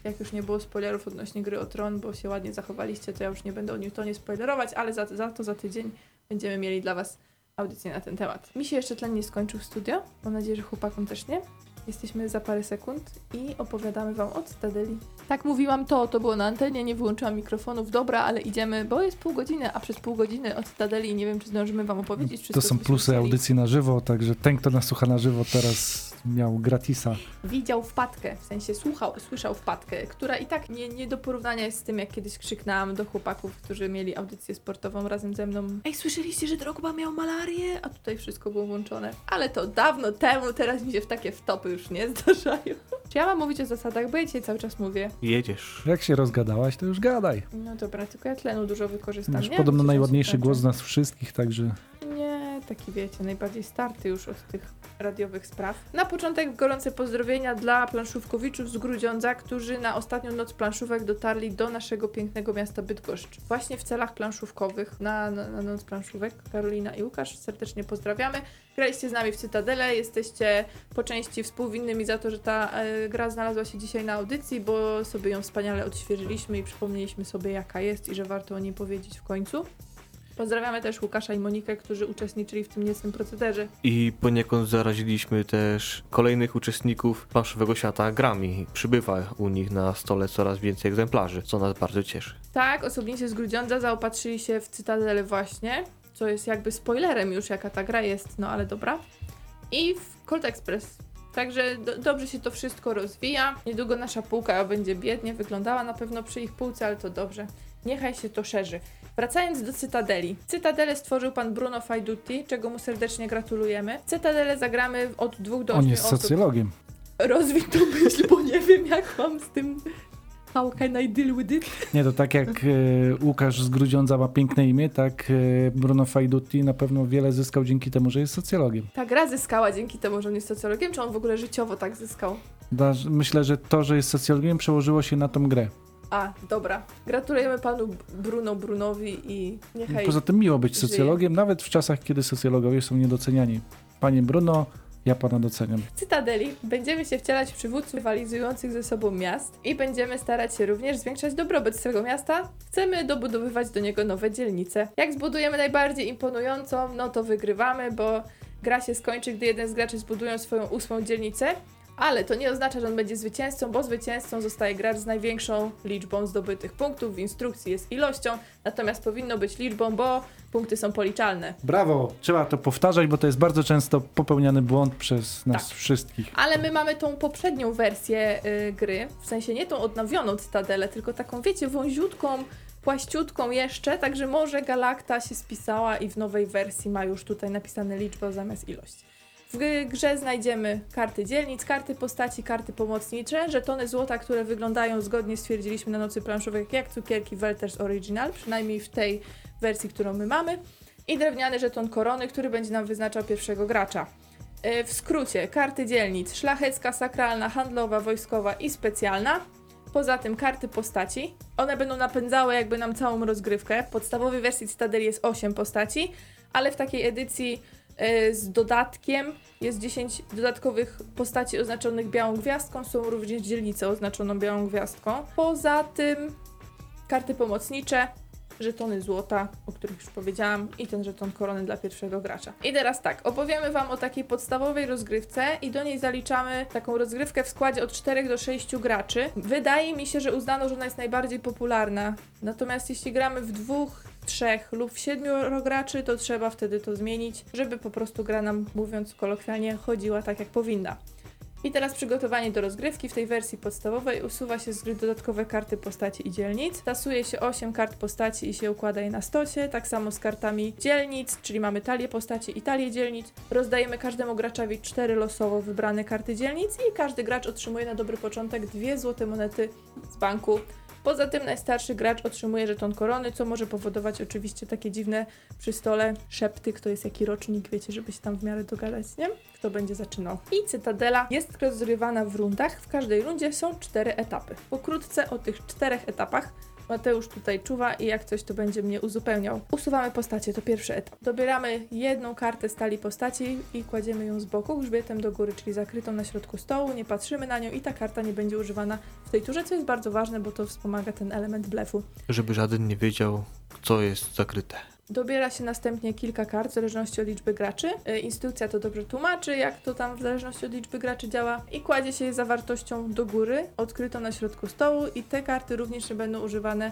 jak już nie było spoilerów odnośnie gry o Tron, bo się ładnie zachowaliście, to ja już nie będę o Newtonie spoilerować, ale za, za to za tydzień będziemy mieli dla Was audycję na ten temat. Mi się jeszcze tlen nie skończył studio. Mam nadzieję, że chłopakom też nie. Jesteśmy za parę sekund i opowiadamy Wam o Cytadeli. Tak mówiłam to, to było na antenie, nie wyłączyłam mikrofonów. Dobra, ale idziemy, bo jest pół godziny, a przez pół godziny o Cytadeli nie wiem, czy zdążymy Wam opowiedzieć. To są plusy chcieli. audycji na żywo, także ten, kto nas słucha na żywo, teraz miał gratisa. Widział wpadkę, w sensie słuchał, słyszał wpadkę, która i tak nie, nie do porównania jest z tym, jak kiedyś krzyknęłam do chłopaków, którzy mieli audycję sportową razem ze mną. Ej, słyszeliście, że Drogba miał malarię? A tutaj wszystko było włączone. Ale to dawno temu, teraz mi się w takie wtopy już nie zdarzają. Czy ja mam mówić o zasadach, bo ja dzisiaj cały czas mówię. Jedziesz. Jak się rozgadałaś, to już gadaj. No dobra, tylko ja tlenu dużo wykorzystam. Masz nie? podobno najładniejszy głos z nas wszystkich, także Nie, taki wiecie, najbardziej starty już od tych radiowych spraw. Na początek gorące pozdrowienia dla planszówkowiczów z Grudziądza, którzy na ostatnią noc planszówek dotarli do naszego pięknego miasta Bydgoszcz. Właśnie w celach planszówkowych na, na, na noc planszówek. Karolina i Łukasz, serdecznie pozdrawiamy. Graliście z nami w Cytadele, jesteście po części współwinnymi za to, że ta e, gra znalazła się dzisiaj na audycji, bo sobie ją wspaniale odświeżyliśmy i przypomnieliśmy sobie jaka jest i że warto o niej powiedzieć w końcu. Pozdrawiamy też Łukasza i Monikę, którzy uczestniczyli w tym niecnym procederze. I poniekąd zaraziliśmy też kolejnych uczestników planszowego świata grami. Przybywa u nich na stole coraz więcej egzemplarzy, co nas bardzo cieszy. Tak, osobnicy z Grudziądza zaopatrzyli się w Cytadelę właśnie, co jest jakby spoilerem już jaka ta gra jest, no ale dobra. I w Cold Express. Także do, dobrze się to wszystko rozwija. Niedługo nasza półka będzie biednie wyglądała na pewno przy ich półce, ale to dobrze. Niechaj się to szerzy. Wracając do Cytadeli. Cytadelę stworzył pan Bruno Faidutti, czego mu serdecznie gratulujemy. Cytadelę zagramy od dwóch do on ośmiu jest osób. socjologiem. Rozwij tą myśl, bo nie wiem jak mam z tym... How can I deal with it? Nie, to tak jak e, Łukasz z Grudziądza ma piękne imię, tak e, Bruno Faidutti na pewno wiele zyskał dzięki temu, że jest socjologiem. Ta gra zyskała dzięki temu, że on jest socjologiem, czy on w ogóle życiowo tak zyskał? Myślę, że to, że jest socjologiem, przełożyło się na tą grę. A, dobra. Gratulujemy panu Bruno Brunowi i niechaj... Poza tym miło być żyje. socjologiem, nawet w czasach, kiedy socjologowie są niedoceniani. Panie Bruno, ja pana doceniam. Cytadeli będziemy się wcielać w przywódców rywalizujących ze sobą miast i będziemy starać się również zwiększać dobrobyt swego miasta. Chcemy dobudowywać do niego nowe dzielnice. Jak zbudujemy najbardziej imponującą, no to wygrywamy, bo gra się skończy, gdy jeden z graczy zbudują swoją ósmą dzielnicę. Ale to nie oznacza, że on będzie zwycięzcą, bo zwycięzcą zostaje gracz z największą liczbą zdobytych punktów. W instrukcji jest ilością, natomiast powinno być liczbą, bo punkty są policzalne. Brawo! Trzeba to powtarzać, bo to jest bardzo często popełniany błąd przez nas Tak. wszystkich. Ale my mamy tą poprzednią wersję y, gry, w sensie nie tą odnowioną Cytadelę, tylko taką, wiecie, wąziutką, płaściutką jeszcze, także może Galakta się spisała i w nowej wersji ma już tutaj napisane liczbę zamiast ilość. W grze znajdziemy karty dzielnic, karty postaci, karty pomocnicze, żetony złota, które wyglądają zgodnie stwierdziliśmy na nocy planszowej jak cukierki Welters Original, przynajmniej w tej wersji, którą my mamy, i drewniany żeton korony, który będzie nam wyznaczał pierwszego gracza. E, W skrócie, karty dzielnic szlachecka, sakralna, handlowa, wojskowa i specjalna. Poza tym karty postaci. One będą napędzały jakby nam całą rozgrywkę. W podstawowej wersji Citadel jest 8 postaci, ale w takiej edycji z dodatkiem jest 10 dodatkowych postaci oznaczonych białą gwiazdką. Są również dzielnice oznaczoną białą gwiazdką. Poza tym karty pomocnicze, żetony złota, o których już powiedziałam, i ten żeton korony dla pierwszego gracza. I teraz tak, opowiemy Wam o takiej podstawowej rozgrywce i do niej zaliczamy taką rozgrywkę w składzie od 4 do 6 graczy. Wydaje mi się, że uznano, że ona jest najbardziej popularna. Natomiast jeśli gramy w dwóch, trzech lub w siedmiu graczy, to trzeba wtedy to zmienić, żeby po prostu gra nam, mówiąc kolokwialnie, chodziła tak jak powinna. I teraz przygotowanie do rozgrywki. W tej wersji podstawowej usuwa się z gry dodatkowe karty postaci i dzielnic. Tasuje się 8 kart postaci i się układa je na stocie. Tak samo z kartami dzielnic, czyli mamy talię postaci i talię dzielnic. Rozdajemy każdemu graczowi 4 losowo wybrane karty dzielnic i każdy gracz otrzymuje na dobry początek dwie złote monety z banku. Poza tym najstarszy gracz otrzymuje żeton korony, co może powodować oczywiście takie dziwne przy stole szepty, kto jest jaki rocznik, wiecie, żeby się tam w miarę dogadać, nie? Kto będzie zaczynał. I Cytadela jest rozgrywana w rundach. W każdej rundzie są cztery etapy. Pokrótce o tych czterech etapach Mateusz tutaj czuwa i jak coś to będzie mnie uzupełniał. Usuwamy postacie, to pierwszy etap. Dobieramy jedną kartę stali postaci i kładziemy ją z boku grzbietem do góry, czyli zakrytą na środku stołu, nie patrzymy na nią i ta karta nie będzie używana w tej turze, co jest bardzo ważne, bo to wspomaga ten element blefu. Żeby żaden nie wiedział, co jest zakryte. Dobiera się następnie kilka kart w zależności od liczby graczy. Y, Instrukcja to dobrze tłumaczy, jak to tam w zależności od liczby graczy działa. I kładzie się je zawartością do góry, odkrytą na środku stołu i te karty również nie będą używane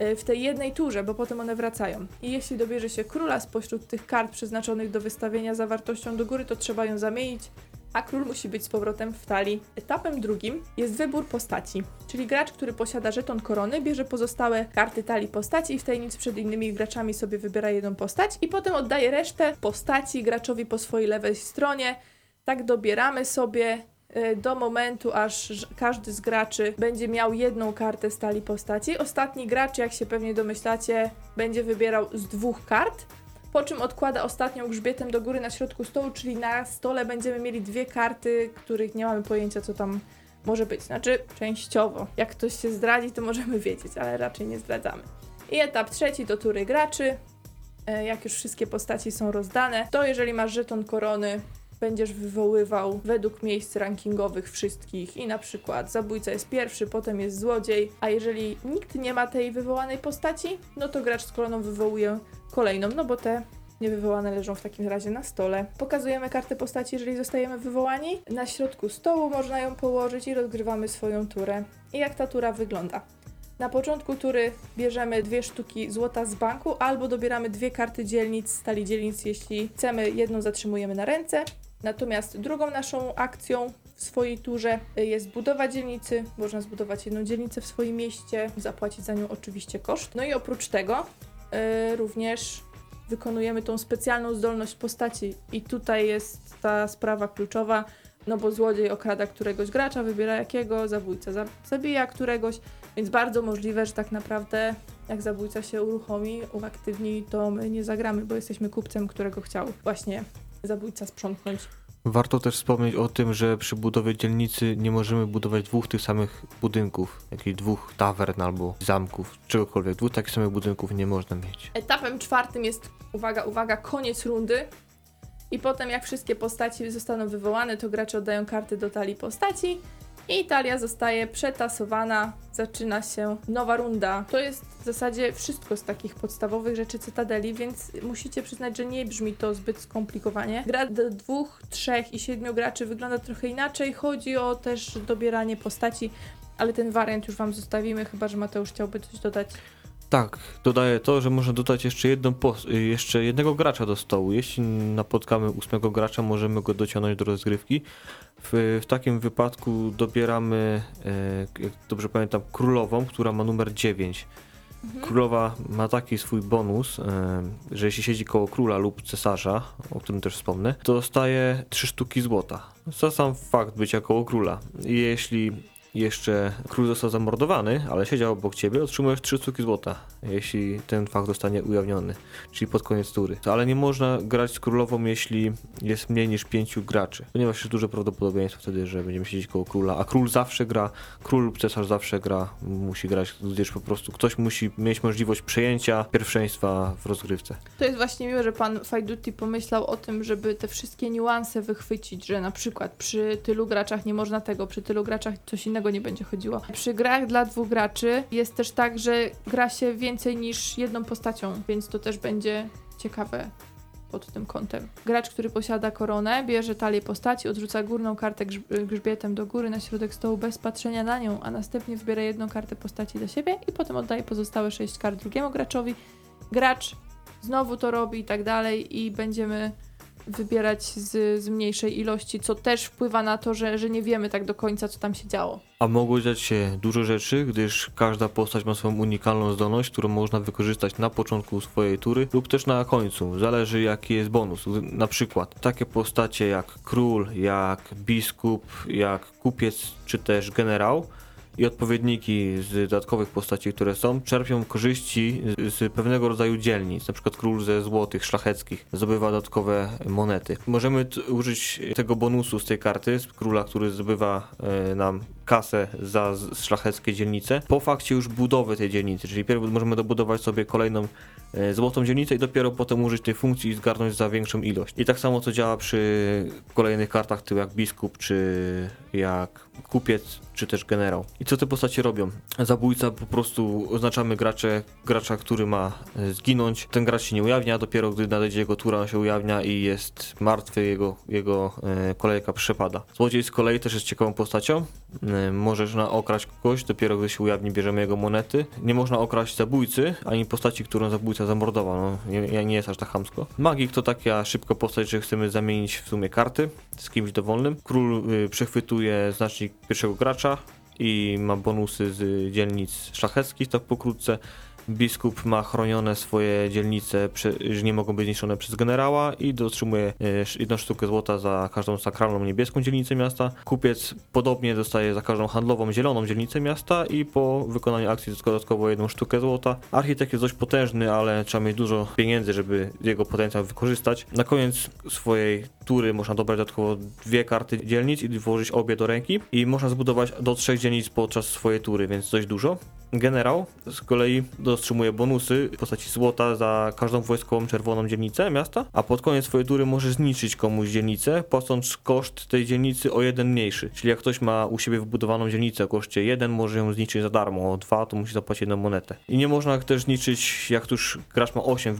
y, w tej jednej turze, bo potem one wracają. I jeśli dobierze się króla spośród tych kart przeznaczonych do wystawienia zawartością do góry, to trzeba ją zamienić, a król musi być z powrotem w talii. Etapem drugim jest wybór postaci, czyli gracz, który posiada żeton korony, bierze pozostałe karty talii postaci i w tajemnicy przed innymi graczami sobie wybiera jedną postać i potem oddaje resztę postaci graczowi po swojej lewej stronie. Tak dobieramy sobie y, do momentu, aż każdy z graczy będzie miał jedną kartę stali postaci. Ostatni gracz, jak się pewnie domyślacie, będzie wybierał z dwóch kart, po czym odkłada ostatnią grzbietem do góry na środku stołu, czyli na stole będziemy mieli dwie karty, których nie mamy pojęcia, co tam może być. Znaczy, częściowo. Jak ktoś się zdradzi, to możemy wiedzieć, ale raczej nie zdradzamy. I etap trzeci to tury graczy. E, Jak już wszystkie postaci są rozdane, to jeżeli masz żeton korony, będziesz wywoływał według miejsc rankingowych wszystkich i na przykład zabójca jest pierwszy, potem jest złodziej, a jeżeli nikt nie ma tej wywołanej postaci, no to gracz z koroną wywołuje kolejną, no bo te niewywołane leżą w takim razie na stole. Pokazujemy kartę postaci, jeżeli zostajemy wywołani. Na środku stołu można ją położyć i rozgrywamy swoją turę. I jak ta tura wygląda? Na początku tury bierzemy dwie sztuki złota z banku, albo dobieramy dwie karty dzielnic, stali dzielnic, jeśli chcemy, jedną zatrzymujemy na ręce. Natomiast drugą naszą akcją w swojej turze jest budowa dzielnicy. Można zbudować jedną dzielnicę w swoim mieście, zapłacić za nią oczywiście koszt. No i oprócz tego yy, również wykonujemy tą specjalną zdolność postaci. I tutaj jest ta sprawa kluczowa, no bo złodziej okrada któregoś gracza, wybiera jakiego, zabójca za- zabija któregoś, więc bardzo możliwe, że tak naprawdę jak zabójca się uruchomi, uaktywni, to my nie zagramy, bo jesteśmy kupcem, którego chciał właśnie zabójca sprzątnąć Warto też wspomnieć o tym, że przy budowie dzielnicy nie możemy budować dwóch tych samych budynków, jakichś dwóch tawern albo zamków, czegokolwiek. Dwóch takich samych budynków nie można mieć. Etapem czwartym jest, uwaga, uwaga, koniec rundy. I potem jak wszystkie postaci zostaną wywołane, to gracze oddają karty do talii postaci i talia zostaje przetasowana. Zaczyna się nowa runda. To jest w zasadzie wszystko z takich podstawowych rzeczy Cytadeli, więc musicie przyznać, że nie brzmi to zbyt skomplikowanie. Gra do dwóch, trzech i siedmiu graczy wygląda trochę inaczej. Chodzi o też dobieranie postaci, ale ten wariant już Wam zostawimy, chyba że Mateusz chciałby coś dodać. Tak, dodaję to, że można dodać jeszcze, jedną y, jeszcze jednego gracza do stołu. Jeśli napotkamy ósmego gracza, możemy go dociągnąć do rozgrywki. W, w takim wypadku dobieramy, e, jak dobrze pamiętam, królową, która ma numer 9. Królowa ma taki swój bonus, e, że jeśli siedzi koło króla lub cesarza, o którym też wspomnę, to dostaje 3 sztuki złota. Za sam fakt bycia koło króla. Jeśli jeszcze król został zamordowany, ale siedział obok ciebie, otrzymujesz 3 sztuki złota, jeśli ten fakt zostanie ujawniony, czyli pod koniec tury. Ale nie można grać z królową, jeśli jest mniej niż 5 graczy, ponieważ jest duże prawdopodobieństwo wtedy, że będziemy siedzieć koło króla, a król zawsze gra, król lub cesarz zawsze gra, musi grać, gdyż po prostu ktoś musi mieć możliwość przejęcia pierwszeństwa w rozgrywce. To jest właśnie miłe, że pan Fajduti pomyślał o tym, żeby te wszystkie niuanse wychwycić, że na przykład przy tylu graczach nie można tego, przy tylu graczach coś innego nie będzie chodziło. Przy grach dla dwóch graczy jest też tak, że gra się więcej niż jedną postacią, więc to też będzie ciekawe pod tym kątem. Gracz, który posiada koronę, bierze talię postaci, odrzuca górną kartę grz- grzbietem do góry na środek stołu bez patrzenia na nią, a następnie wybiera jedną kartę postaci dla siebie i potem oddaje pozostałe sześć kart drugiemu graczowi. Gracz znowu to robi i tak dalej i będziemy wybierać z, z mniejszej ilości, co też wpływa na to, że, że nie wiemy tak do końca, co tam się działo. A mogło dziać się dużo rzeczy, gdyż każda postać ma swoją unikalną zdolność, którą można wykorzystać na początku swojej tury lub też na końcu. Zależy jaki jest bonus. Na przykład takie postacie jak król, jak biskup, jak kupiec czy też generał i odpowiedniki z dodatkowych postaci, które są, czerpią korzyści z, pewnego rodzaju dzielnic. Na przykład król ze złotych, szlacheckich zdobywa dodatkowe monety. Możemy użyć tego bonusu z tej karty, z króla, który zdobywa e, nam kasę za szlacheckie dzielnice, po fakcie już budowy tej dzielnicy, czyli pierw możemy dobudować sobie kolejną e, złotą dzielnicę i dopiero potem użyć tej funkcji i zgarnąć za większą ilość. I tak samo to działa przy kolejnych kartach typu jak biskup, czy jak kupiec, czy też generał. I co te postacie robią? Zabójca po prostu oznaczamy gracze, gracza, który ma e, zginąć. Ten gracz się nie ujawnia, dopiero gdy nadejdzie jego tura, się ujawnia i jest martwy, jego, jego e, kolejka przepada. Złodziej z kolei też jest ciekawą postacią. E, możesz na okraść kogoś, dopiero gdy się ujawni, bierzemy jego monety. Nie można okraść zabójcy, ani postaci, którą zabójca zamordował. No, nie, nie jest aż tak chamsko. Magik to taka szybka postać, że chcemy zamienić w sumie karty z kimś dowolnym. Król y, przechwytuje znacznik pierwszego gracza i ma bonusy z dzielnic szlacheckich, tak pokrótce. Biskup ma chronione swoje dzielnice, że nie mogą być zniszczone przez generała i dotrzymuje e, jedną sztukę złota za każdą sakralną niebieską dzielnicę miasta. Kupiec podobnie dostaje za każdą handlową zieloną dzielnicę miasta i po wykonaniu akcji dodatkowo jedną sztukę złota. Architekt jest dość potężny, ale trzeba mieć dużo pieniędzy, żeby jego potencjał wykorzystać. Na koniec swojej tury można dobrać dodatkowo dwie karty dzielnic i włożyć obie do ręki i można zbudować do trzech dzielnic podczas swojej tury, więc dość dużo. Generał z kolei otrzymuje bonusy w postaci złota za każdą wojskową czerwoną dzielnicę miasta, a pod koniec swojej tury może zniszczyć komuś dzielnicę, płacąc koszt tej dzielnicy o jeden mniejszy. Czyli jak ktoś ma u siebie wybudowaną dzielnicę o koszcie 1, może ją zniszczyć za darmo, o 2 to musi zapłacić jedną monetę. I nie można też zniszczyć, jak już gracz ma 8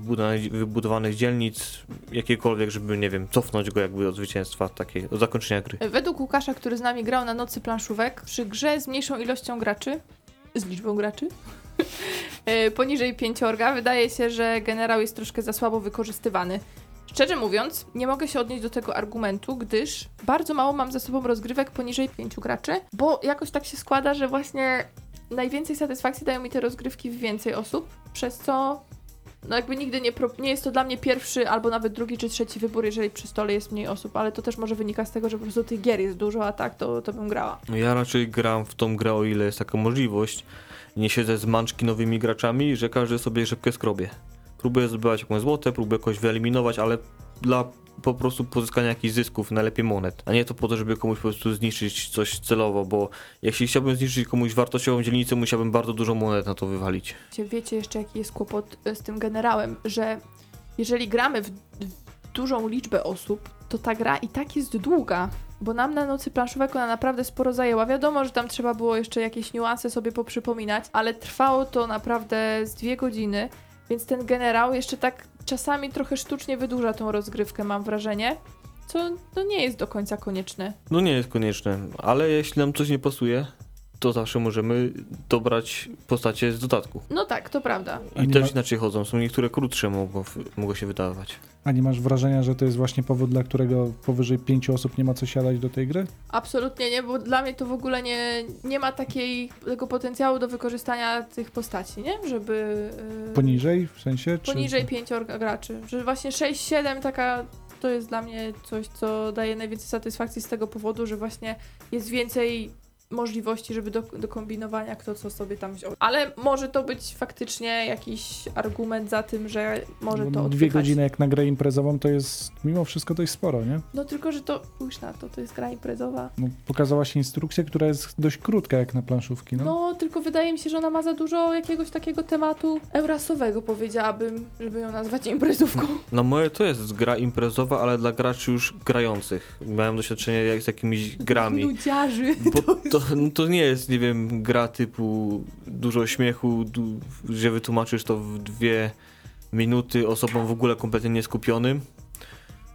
wybudowanych, dzielnic, jakiekolwiek, żeby, nie wiem, cofnąć go jakby od zwycięstwa, takiej, od zakończenia gry. Według Łukasza, który z nami grał na Nocy Planszówek, przy grze z mniejszą ilością graczy, z liczbą graczy, (laughs) e, poniżej pięciorga, wydaje się, że generał jest troszkę za słabo wykorzystywany. Szczerze mówiąc, nie mogę się odnieść do tego argumentu, gdyż bardzo mało mam za sobą rozgrywek poniżej pięciu graczy, bo jakoś tak się składa, że właśnie najwięcej satysfakcji dają mi te rozgrywki w więcej osób, przez co no jakby nigdy nie, nie jest to dla mnie pierwszy albo nawet drugi czy trzeci wybór, jeżeli przy stole jest mniej osób, ale to też może wynika z tego, że po prostu tych gier jest dużo, a tak to, to bym grała. No Ja raczej gram w tą grę, o ile jest taka możliwość. Nie siedzę z manczki nowymi graczami, że każdy sobie rzepkę skrobie. Próbuję zdobywać jakąś złote, próbuję kogoś wyeliminować, ale dla po prostu pozyskania jakichś zysków, najlepiej monet, a nie to po to, żeby komuś po prostu zniszczyć coś celowo, bo jeśli chciałbym zniszczyć komuś wartościową dzielnicę, musiałbym bardzo dużo monet na to wywalić. Wiecie- jeszcze, jaki jest kłopot e, z tym generałem, że jeżeli gramy w dużą liczbę osób, to ta gra i tak jest długa. Bo nam na nocy planszówek ona naprawdę sporo zajęła. Wiadomo, że tam trzeba było jeszcze jakieś niuanse sobie poprzypominać, ale trwało to naprawdę z dwie godziny, więc ten generał jeszcze tak czasami trochę sztucznie wydłuża tą rozgrywkę, mam wrażenie. Co no nie jest do końca konieczne. No nie jest konieczne, ale jeśli nam coś nie pasuje, to zawsze możemy dobrać postacie z dodatku. No tak, to prawda. I też ma- inaczej chodzą, są niektóre krótsze mogą, mogą się wydawać. A nie masz wrażenia, że to jest właśnie powód, dla którego powyżej pięciu osób nie ma co siadać do tej gry? Absolutnie nie, bo dla mnie to w ogóle nie, nie ma takiej, tego potencjału do wykorzystania tych postaci, nie? Żeby... yy, Poniżej w sensie? Czy... Poniżej pięcior graczy. Że właśnie 6-7 taka to jest dla mnie coś, co daje najwięcej satysfakcji z tego powodu, że właśnie jest więcej możliwości, żeby do, do kombinowania kto co sobie tam wziął. Ale może to być faktycznie jakiś argument za tym, że może to Dwie odpychać. godziny jak na grę imprezową to jest mimo wszystko dość sporo, nie? No tylko, że to, spójrz na to, to jest gra imprezowa. No, pokazałaś instrukcję, która jest dość krótka jak na planszówki, no. No, tylko wydaje mi się, że ona ma za dużo jakiegoś takiego tematu eurasowego, powiedziałabym, żeby ją nazwać imprezówką. No moje to jest gra imprezowa, ale dla graczy już grających. Miałem doświadczenie jak z jakimiś (laughs) grami. Nudziarzy. Bo (laughs) to, no to nie jest, nie wiem, gra typu dużo śmiechu, du, że wytłumaczysz to w dwie minuty osobom w ogóle kompletnie nieskupionym.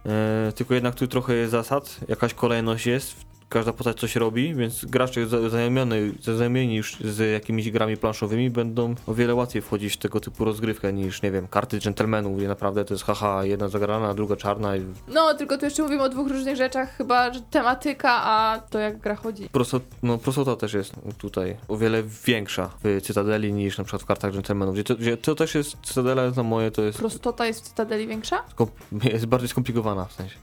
E, tylko jednak tu trochę jest zasad, jakaś kolejność jest, każda postać coś robi, więc gracze za- zaznajomiony- zaznajomieni już z jakimiś grami planszowymi będą o wiele łatwiej wchodzić w tego typu rozgrywkę niż, nie wiem, karty dżentelmenów, gdzie naprawdę to jest haha, jedna zagrana, druga czarna i No, tylko tu jeszcze mówimy o dwóch różnych rzeczach, chyba tematyka, a to jak gra chodzi. Prosto, no, prostota też jest tutaj o wiele większa w Cytadeli niż na przykład w kartach dżentelmenów. Gdzie to, gdzie to też jest, Cytadela na moje to jest, Prostota jest w Cytadeli większa? skomp- (laughs) jest bardziej skomplikowana w sensie.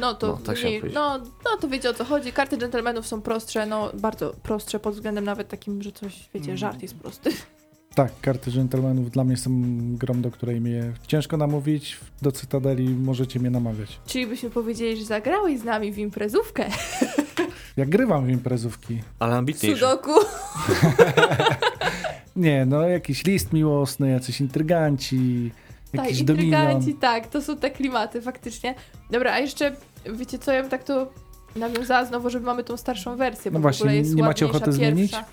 No to No, tak mniej, no, no to wiecie o co chodzi. Karty dżentelmenów są prostsze, no bardzo prostsze pod względem nawet takim, że coś, wiecie, Mm. żart jest prosty. (laughs) Tak, karty dżentelmenów dla mnie są grą, do której mnie ciężko namówić. Do Cytadeli możecie mnie namawiać. Czyli byśmy powiedzieli, że zagrałeś z nami w imprezówkę. (laughs) Jak grywam w imprezówki. Ale ambitniejszy. Sudoku. (laughs) Nie, no jakiś list miłosny, jacyś intryganci, Tak, intryganci, tak, to są te klimaty faktycznie. Dobra, a jeszcze, wiecie co, ja bym tak to nawiązała znowu, że mamy tą starszą wersję, bo No w właśnie, ogóle jest nie macie ładniejsza ochoty zmienić? pierwsza.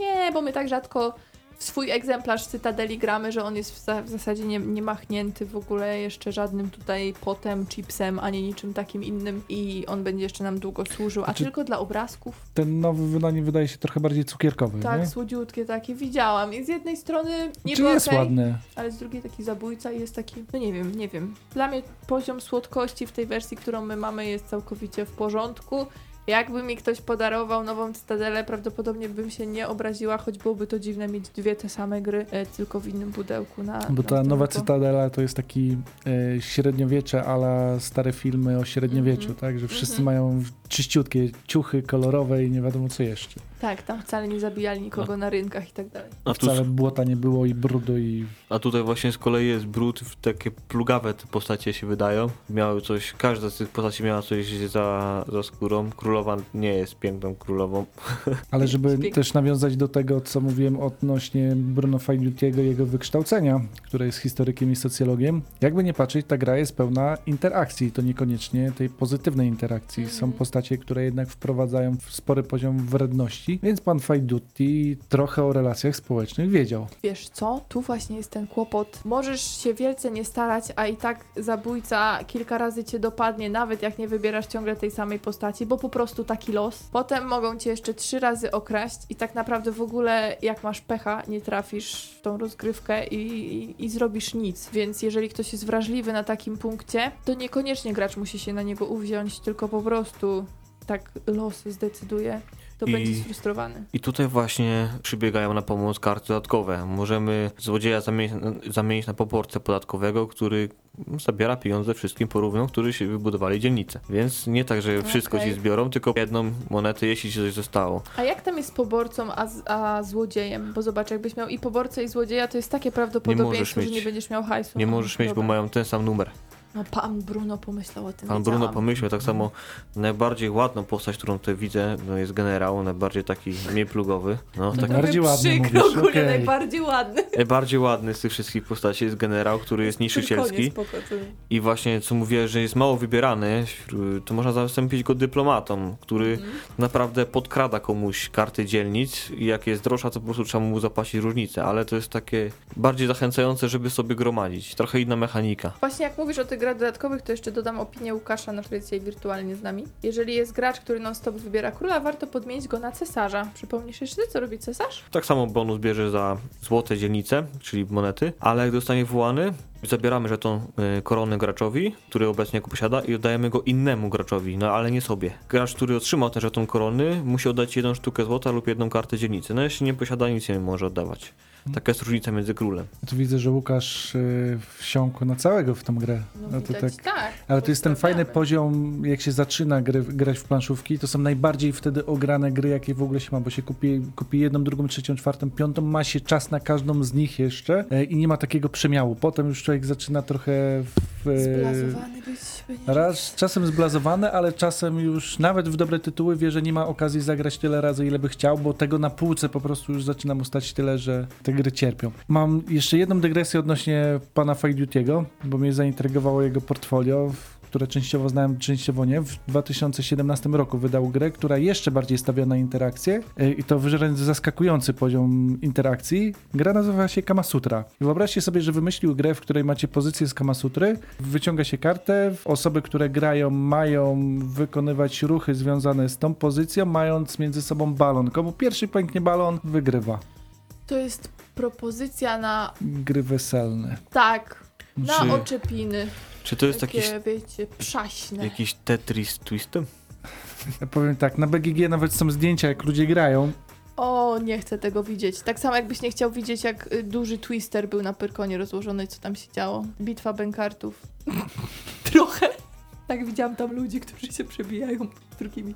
Nie, bo my tak rzadko w swój egzemplarz Cytadeli gramy, że on jest w, za, w zasadzie nie, nie machnięty w ogóle jeszcze żadnym tutaj potem, chipsem, ani niczym takim innym i on będzie jeszcze nam długo służył, a Znaczy- tylko dla obrazków. Ten nowy wydanie wydaje się trochę bardziej cukierkowy, Tak, nie? słodziutkie takie, widziałam. I z jednej strony nie Czy jest okej, ładny? ale z drugiej taki zabójca i jest taki, no nie wiem, nie wiem. Dla mnie poziom słodkości w tej wersji, którą my mamy jest całkowicie w porządku. Jakby mi ktoś podarował nową Cytadelę, prawdopodobnie bym się nie obraziła, choć byłoby to dziwne mieć dwie te same gry, e, tylko w innym pudełku na Bo na ta nowa pudełko. Cytadela to jest taki e, średniowiecze, ale stare filmy o średniowieczu, Mhm. tak? Że wszyscy Mhm. mają czyściutkie ciuchy kolorowe i nie wiadomo co jeszcze. Tak, tam wcale nie zabijali nikogo na rynkach i tak dalej. A, tu, Wcale błota nie było i brudu i... a tutaj właśnie z kolei jest brud, takie plugawe te postacie się wydają. Miały coś, każda z tych postaci miała coś za, za skórą. Królowa nie jest piękną królową. (laughs) Ale żeby też nawiązać do tego, co mówiłem odnośnie Bruno Fajnutiego i jego wykształcenia, które jest historykiem i socjologiem, jakby nie patrzeć, ta gra jest pełna interakcji, to niekoniecznie tej pozytywnej interakcji. Są Mhm. Postacie, które jednak wprowadzają w spory poziom wredności, więc pan Fajduti trochę o relacjach społecznych wiedział. Wiesz co? Tu właśnie jest ten kłopot. Możesz się wielce nie starać, a i tak zabójca kilka razy cię dopadnie, nawet jak nie wybierasz ciągle tej samej postaci, bo po prostu taki los. Potem mogą cię jeszcze trzy razy okraść i tak naprawdę w ogóle jak masz pecha, nie trafisz w tą rozgrywkę i, i, i zrobisz nic. Więc jeżeli ktoś jest wrażliwy na takim punkcie, to niekoniecznie gracz musi się na niego uwziąć, tylko po prostu tak los zdecyduje. To I- będzie sfrustrowany. I tutaj właśnie przybiegają na pomoc karty dodatkowe. Możemy złodzieja zamienić, zamienić na poborcę podatkowego, który zabiera pieniądze wszystkim porówno, którzy się wybudowali dzielnicę. Więc nie tak, że wszystko Okej. ci zbiorą, tylko jedną monetę, jeśli ci coś zostało. A jak tam jest poborcą, a, a złodziejem? Bo zobacz, jakbyś miał i poborcę, i złodzieja, to jest takie prawdopodobieństwo, mieć. że nie będziesz miał hajsu. Nie możesz mieć, bo mają ten sam numer. No pan Bruno pomyślał o tym. Pan Bruno wiedziałam. pomyślał, tak samo najbardziej ładną postać, którą tutaj widzę, no jest generał, najbardziej taki mniej plugowy. No, taki trochę Bardziej ładny przykro, mówisz, okej. najbardziej ładny. najbardziej ładny z tych wszystkich postaci jest generał, który jest niszczycielski. Spoko, to- I właśnie co mówię, że jest mało wybierany, wśród- to można zastąpić go dyplomatą, który Mhm. naprawdę podkrada komuś karty dzielnic i jak jest droższa, to po prostu trzeba mu zapłacić różnicę, ale to jest takie bardziej zachęcające, żeby sobie gromadzić. Trochę inna mechanika. Właśnie jak mówisz o tych grach dodatkowych, to jeszcze dodam opinię Łukasza, na który jest wirtualnie z nami. Jeżeli jest gracz, który non-stop wybiera króla, warto podmienić go na cesarza. Przypomnisz jeszcze, co robi cesarz? Tak samo bonus bierze za złote dzielnice, czyli monety, ale jak zostanie wołany, zabieramy żeton y, korony graczowi, który obecnie go posiada i oddajemy go innemu graczowi, no ale nie sobie. Gracz, który otrzymał ten żeton korony, musi oddać jedną sztukę złota lub jedną kartę dzielnicy. No jeśli nie posiada, nic nie może oddawać. Taka jest różnica między królem. Tu widzę, że Łukasz y, wsiąkł na całego w tą grę. No to widać, tak. tak. Ale to jest ten fajny poziom, jak się zaczyna gry, grać w planszówki, to są najbardziej wtedy ograne gry, jakie w ogóle się ma, bo się kupi, kupi jedną, drugą, trzecią, czwartą, piątą, ma się czas na każdą z nich jeszcze e, i nie ma takiego przemiału. Potem już człowiek zaczyna trochę w, Zblazowany być. będzie. Raz czasem zblazowany, ale czasem już nawet w dobre tytuły wie, że nie ma okazji zagrać tyle razy, ile by chciał, bo tego na półce po prostu już zaczyna mu stać tyle, że te gry cierpią. Mam jeszcze jedną dygresję odnośnie pana Fight Duty'ego, bo mnie zaintrygowało jego portfolio, które częściowo znałem, częściowo nie. W 2017 roku wydał grę, która jeszcze bardziej stawia na interakcję e, i to wręcz zaskakujący poziom interakcji. Gra nazywa się Kamasutra. Wyobraźcie sobie, że wymyślił grę, w której macie pozycję z Kamasutry, wyciąga się kartę, osoby, które grają mają wykonywać ruchy związane z tą pozycją, mając między sobą balon. Komu pierwszy pęknie balon, wygrywa. To jest propozycja na Gry weselne. tak, na Czy- oczepiny. Czy to jest takie, jakiś, wiecie, przaśne. jakiś Tetris Twistem? Ja powiem tak, na BGG nawet są zdjęcia, jak ludzie grają. O, nie chcę tego widzieć. Tak samo jakbyś nie chciał widzieć, jak y, duży twister był na Pyrkonie rozłożony, co tam się działo. Bitwa bękartów. (laughs) Trochę. Tak widziałam tam ludzi, którzy się przebijają drugimi.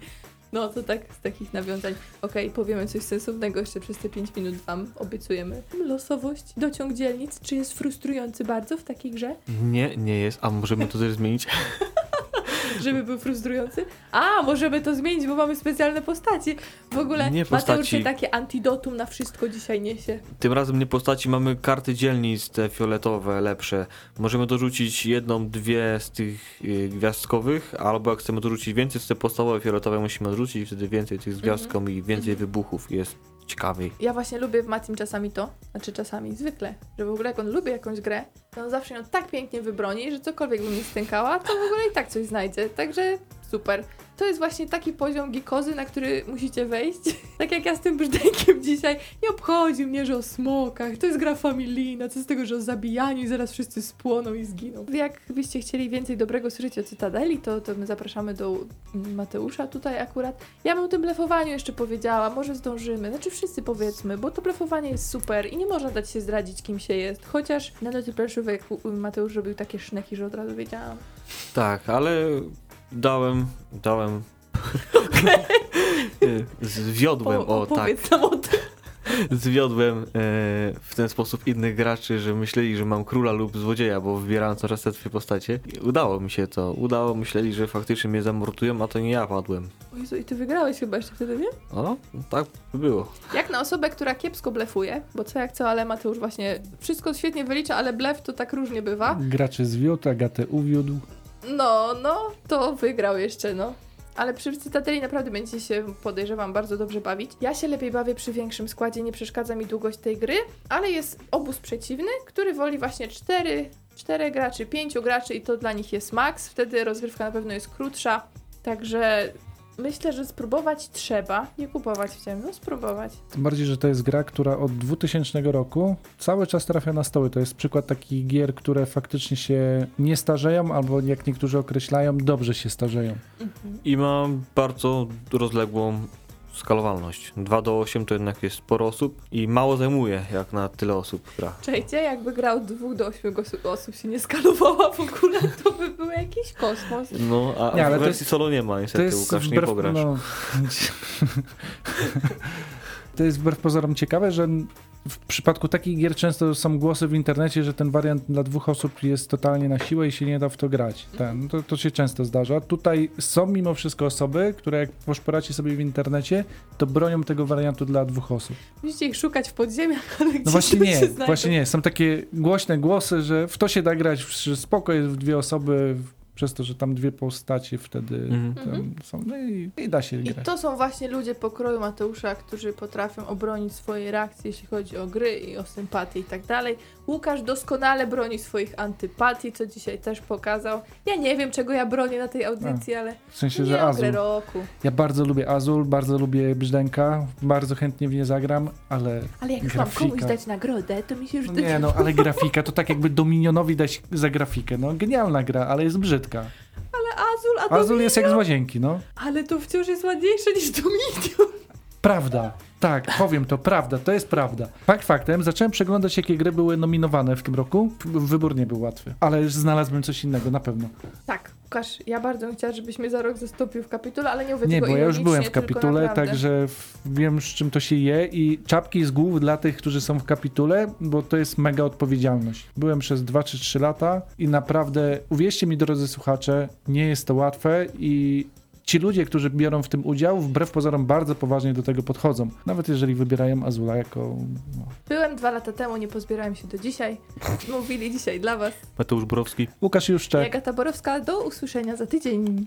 No to tak z takich nawiązań. Okej, powiemy coś sensownego jeszcze przez te 5 minut wam obiecujemy. Losowość, dociąg dzielnic, czy jest frustrujący bardzo w takiej grze? Nie, nie jest. A możemy to też zmienić? (laughs) Żeby był frustrujący? A, możemy to zmienić, bo mamy specjalne postaci. W ogóle Nie Mateusz postaci. się takie antidotum na wszystko dzisiaj niesie. Tym razem nie postaci, mamy karty dzielnic, te fioletowe, lepsze. Możemy dorzucić jedną, dwie z tych y, gwiazdkowych, albo jak chcemy dorzucić więcej, to te podstawowe fioletowe musimy odrzucić i wtedy więcej tych z gwiazdką i więcej Mhm. wybuchów. Jest ciekawiej. Ja właśnie lubię w Matim czasami to, znaczy czasami, zwykle, że w ogóle jak on lubi jakąś grę, to on zawsze ją tak pięknie wybroni, że cokolwiek by mi stękała, to w ogóle i tak coś znajdzie. Także super. To jest właśnie taki poziom gikozy, na który musicie wejść. (laughs) tak jak ja z tym brzdękiem dzisiaj. Nie obchodzi mnie, że o smokach. To jest gra familijna. Co z tego, że o zabijaniu i zaraz wszyscy spłoną i zginą. Jakbyście chcieli więcej dobrego słyszeć o Cytadeli, to, to my zapraszamy do Mateusza tutaj akurat. Ja bym o tym blefowaniu jeszcze powiedziała, może zdążymy. Znaczy wszyscy powiedzmy, bo to blefowanie jest super i nie można dać się zdradzić, kim się jest. Chociaż na locie planszówek Mateusz robił takie szneki, że od razu wiedziałam. Tak, ale dałem, dałem... (laughs) Y, Zwiodłem, O, o tak, opowiedz nam o tym. zwiodłem e, w ten sposób innych graczy, że myśleli, że mam króla lub złodzieja, bo wybierałem coraz te dwie postacie. I udało mi się to, udało, myśleli, że faktycznie mnie zamordują, a to nie ja padłem. O Jezu, i ty wygrałeś chyba jeszcze wtedy, nie? O, tak by było. Jak na osobę, która kiepsko blefuje, bo co jak co, ale Mateusz właśnie wszystko świetnie wylicza, ale blef to tak różnie bywa. Graczy zwiódł, Agatę uwiódł. No, no, to wygrał jeszcze, no. Ale przy Cytadeli naprawdę będzie się, podejrzewam, bardzo dobrze bawić. Ja się lepiej bawię przy większym składzie, nie przeszkadza mi długość tej gry, ale jest obóz przeciwny, który woli właśnie cztery, czterech graczy, pięciu graczy i to dla nich jest maks. Wtedy rozgrywka na pewno jest krótsza, także myślę, że spróbować trzeba. Nie kupować w ciemno, spróbować. Tym bardziej, że to jest gra, która od 2000 roku cały czas trafia na stoły. To jest przykład takich gier, które faktycznie się nie starzeją, albo jak niektórzy określają, dobrze się starzeją. I mam bardzo rozległą skalowalność. 2 do 8 to jednak jest sporo osób i mało zajmuje, jak na tyle osób gra. Czekajcie, jakby grał dwóch do ośmiu gos- osób się nie skalowała w ogóle, to by był jakiś kosmos. No, a Nie, ale w to wersji jest- solo nie ma, niestety, Łukasz, nie pograsz. no, (laughs) to jest wbrew pozorom ciekawe, że w przypadku takich gier często są głosy w internecie, że ten wariant dla dwóch osób jest totalnie na siłę i się nie da w to grać. Ten, to, to się często zdarza. Tutaj są mimo wszystko osoby, które jak poszporacie sobie w internecie, to bronią tego wariantu dla dwóch osób. Musicie ich szukać w podziemiach, ale No właśnie nie, właśnie nie. Są takie głośne głosy, że w to się da grać, że spoko jest w dwie osoby, przez to, że tam dwie postacie wtedy Mhm. tam są. No i, i da się I grać. to są właśnie ludzie pokroju Mateusza, którzy potrafią obronić swoje reakcje, jeśli chodzi o gry i o sympatię i tak dalej. Łukasz doskonale broni swoich antypatii, co dzisiaj też pokazał. Ja nie wiem, czego ja bronię na tej audycji, ale W sensie, nie że o Azul. grę roku. Ja bardzo lubię Azul, bardzo lubię Brzdęka, bardzo chętnie w nie zagram, ale Ale jak Grafika. mam komuś dać nagrodę, to mi się już... no nie (laughs) no, ale grafika to tak jakby Dominionowi dać za grafikę. No genialna gra, ale jest brzydka. Ale Azul, a Azul jest jak z łazienki, no. Ale to wciąż jest ładniejsze niż Dominion. Prawda. Tak, powiem to, prawda, to jest prawda. Fakt faktem, zacząłem przeglądać, jakie gry były nominowane w tym roku. Wybór nie był łatwy, ale już znalazłem coś innego, na pewno. Tak, Łukasz, ja bardzo bym chciała, żebyś mnie za rok zastąpił w kapitule, ale nie mówię Nie, bo ja już byłem w kapitule, także wiem, z czym to się je i czapki z głów dla tych, którzy są w kapitule, bo to jest mega odpowiedzialność. Byłem przez 2 czy 3 lata i naprawdę, uwierzcie mi, drodzy słuchacze, nie jest to łatwe i ci ludzie, którzy biorą w tym udział, wbrew pozorom bardzo poważnie do tego podchodzą. Nawet jeżeli wybierają Azula jako... No. Byłem dwa lata temu, nie pozbierałem się do dzisiaj. (laughs) Mówili dzisiaj dla was. Mateusz Borowski. Łukasz Juszczek. Jagata Borowska, do usłyszenia za tydzień.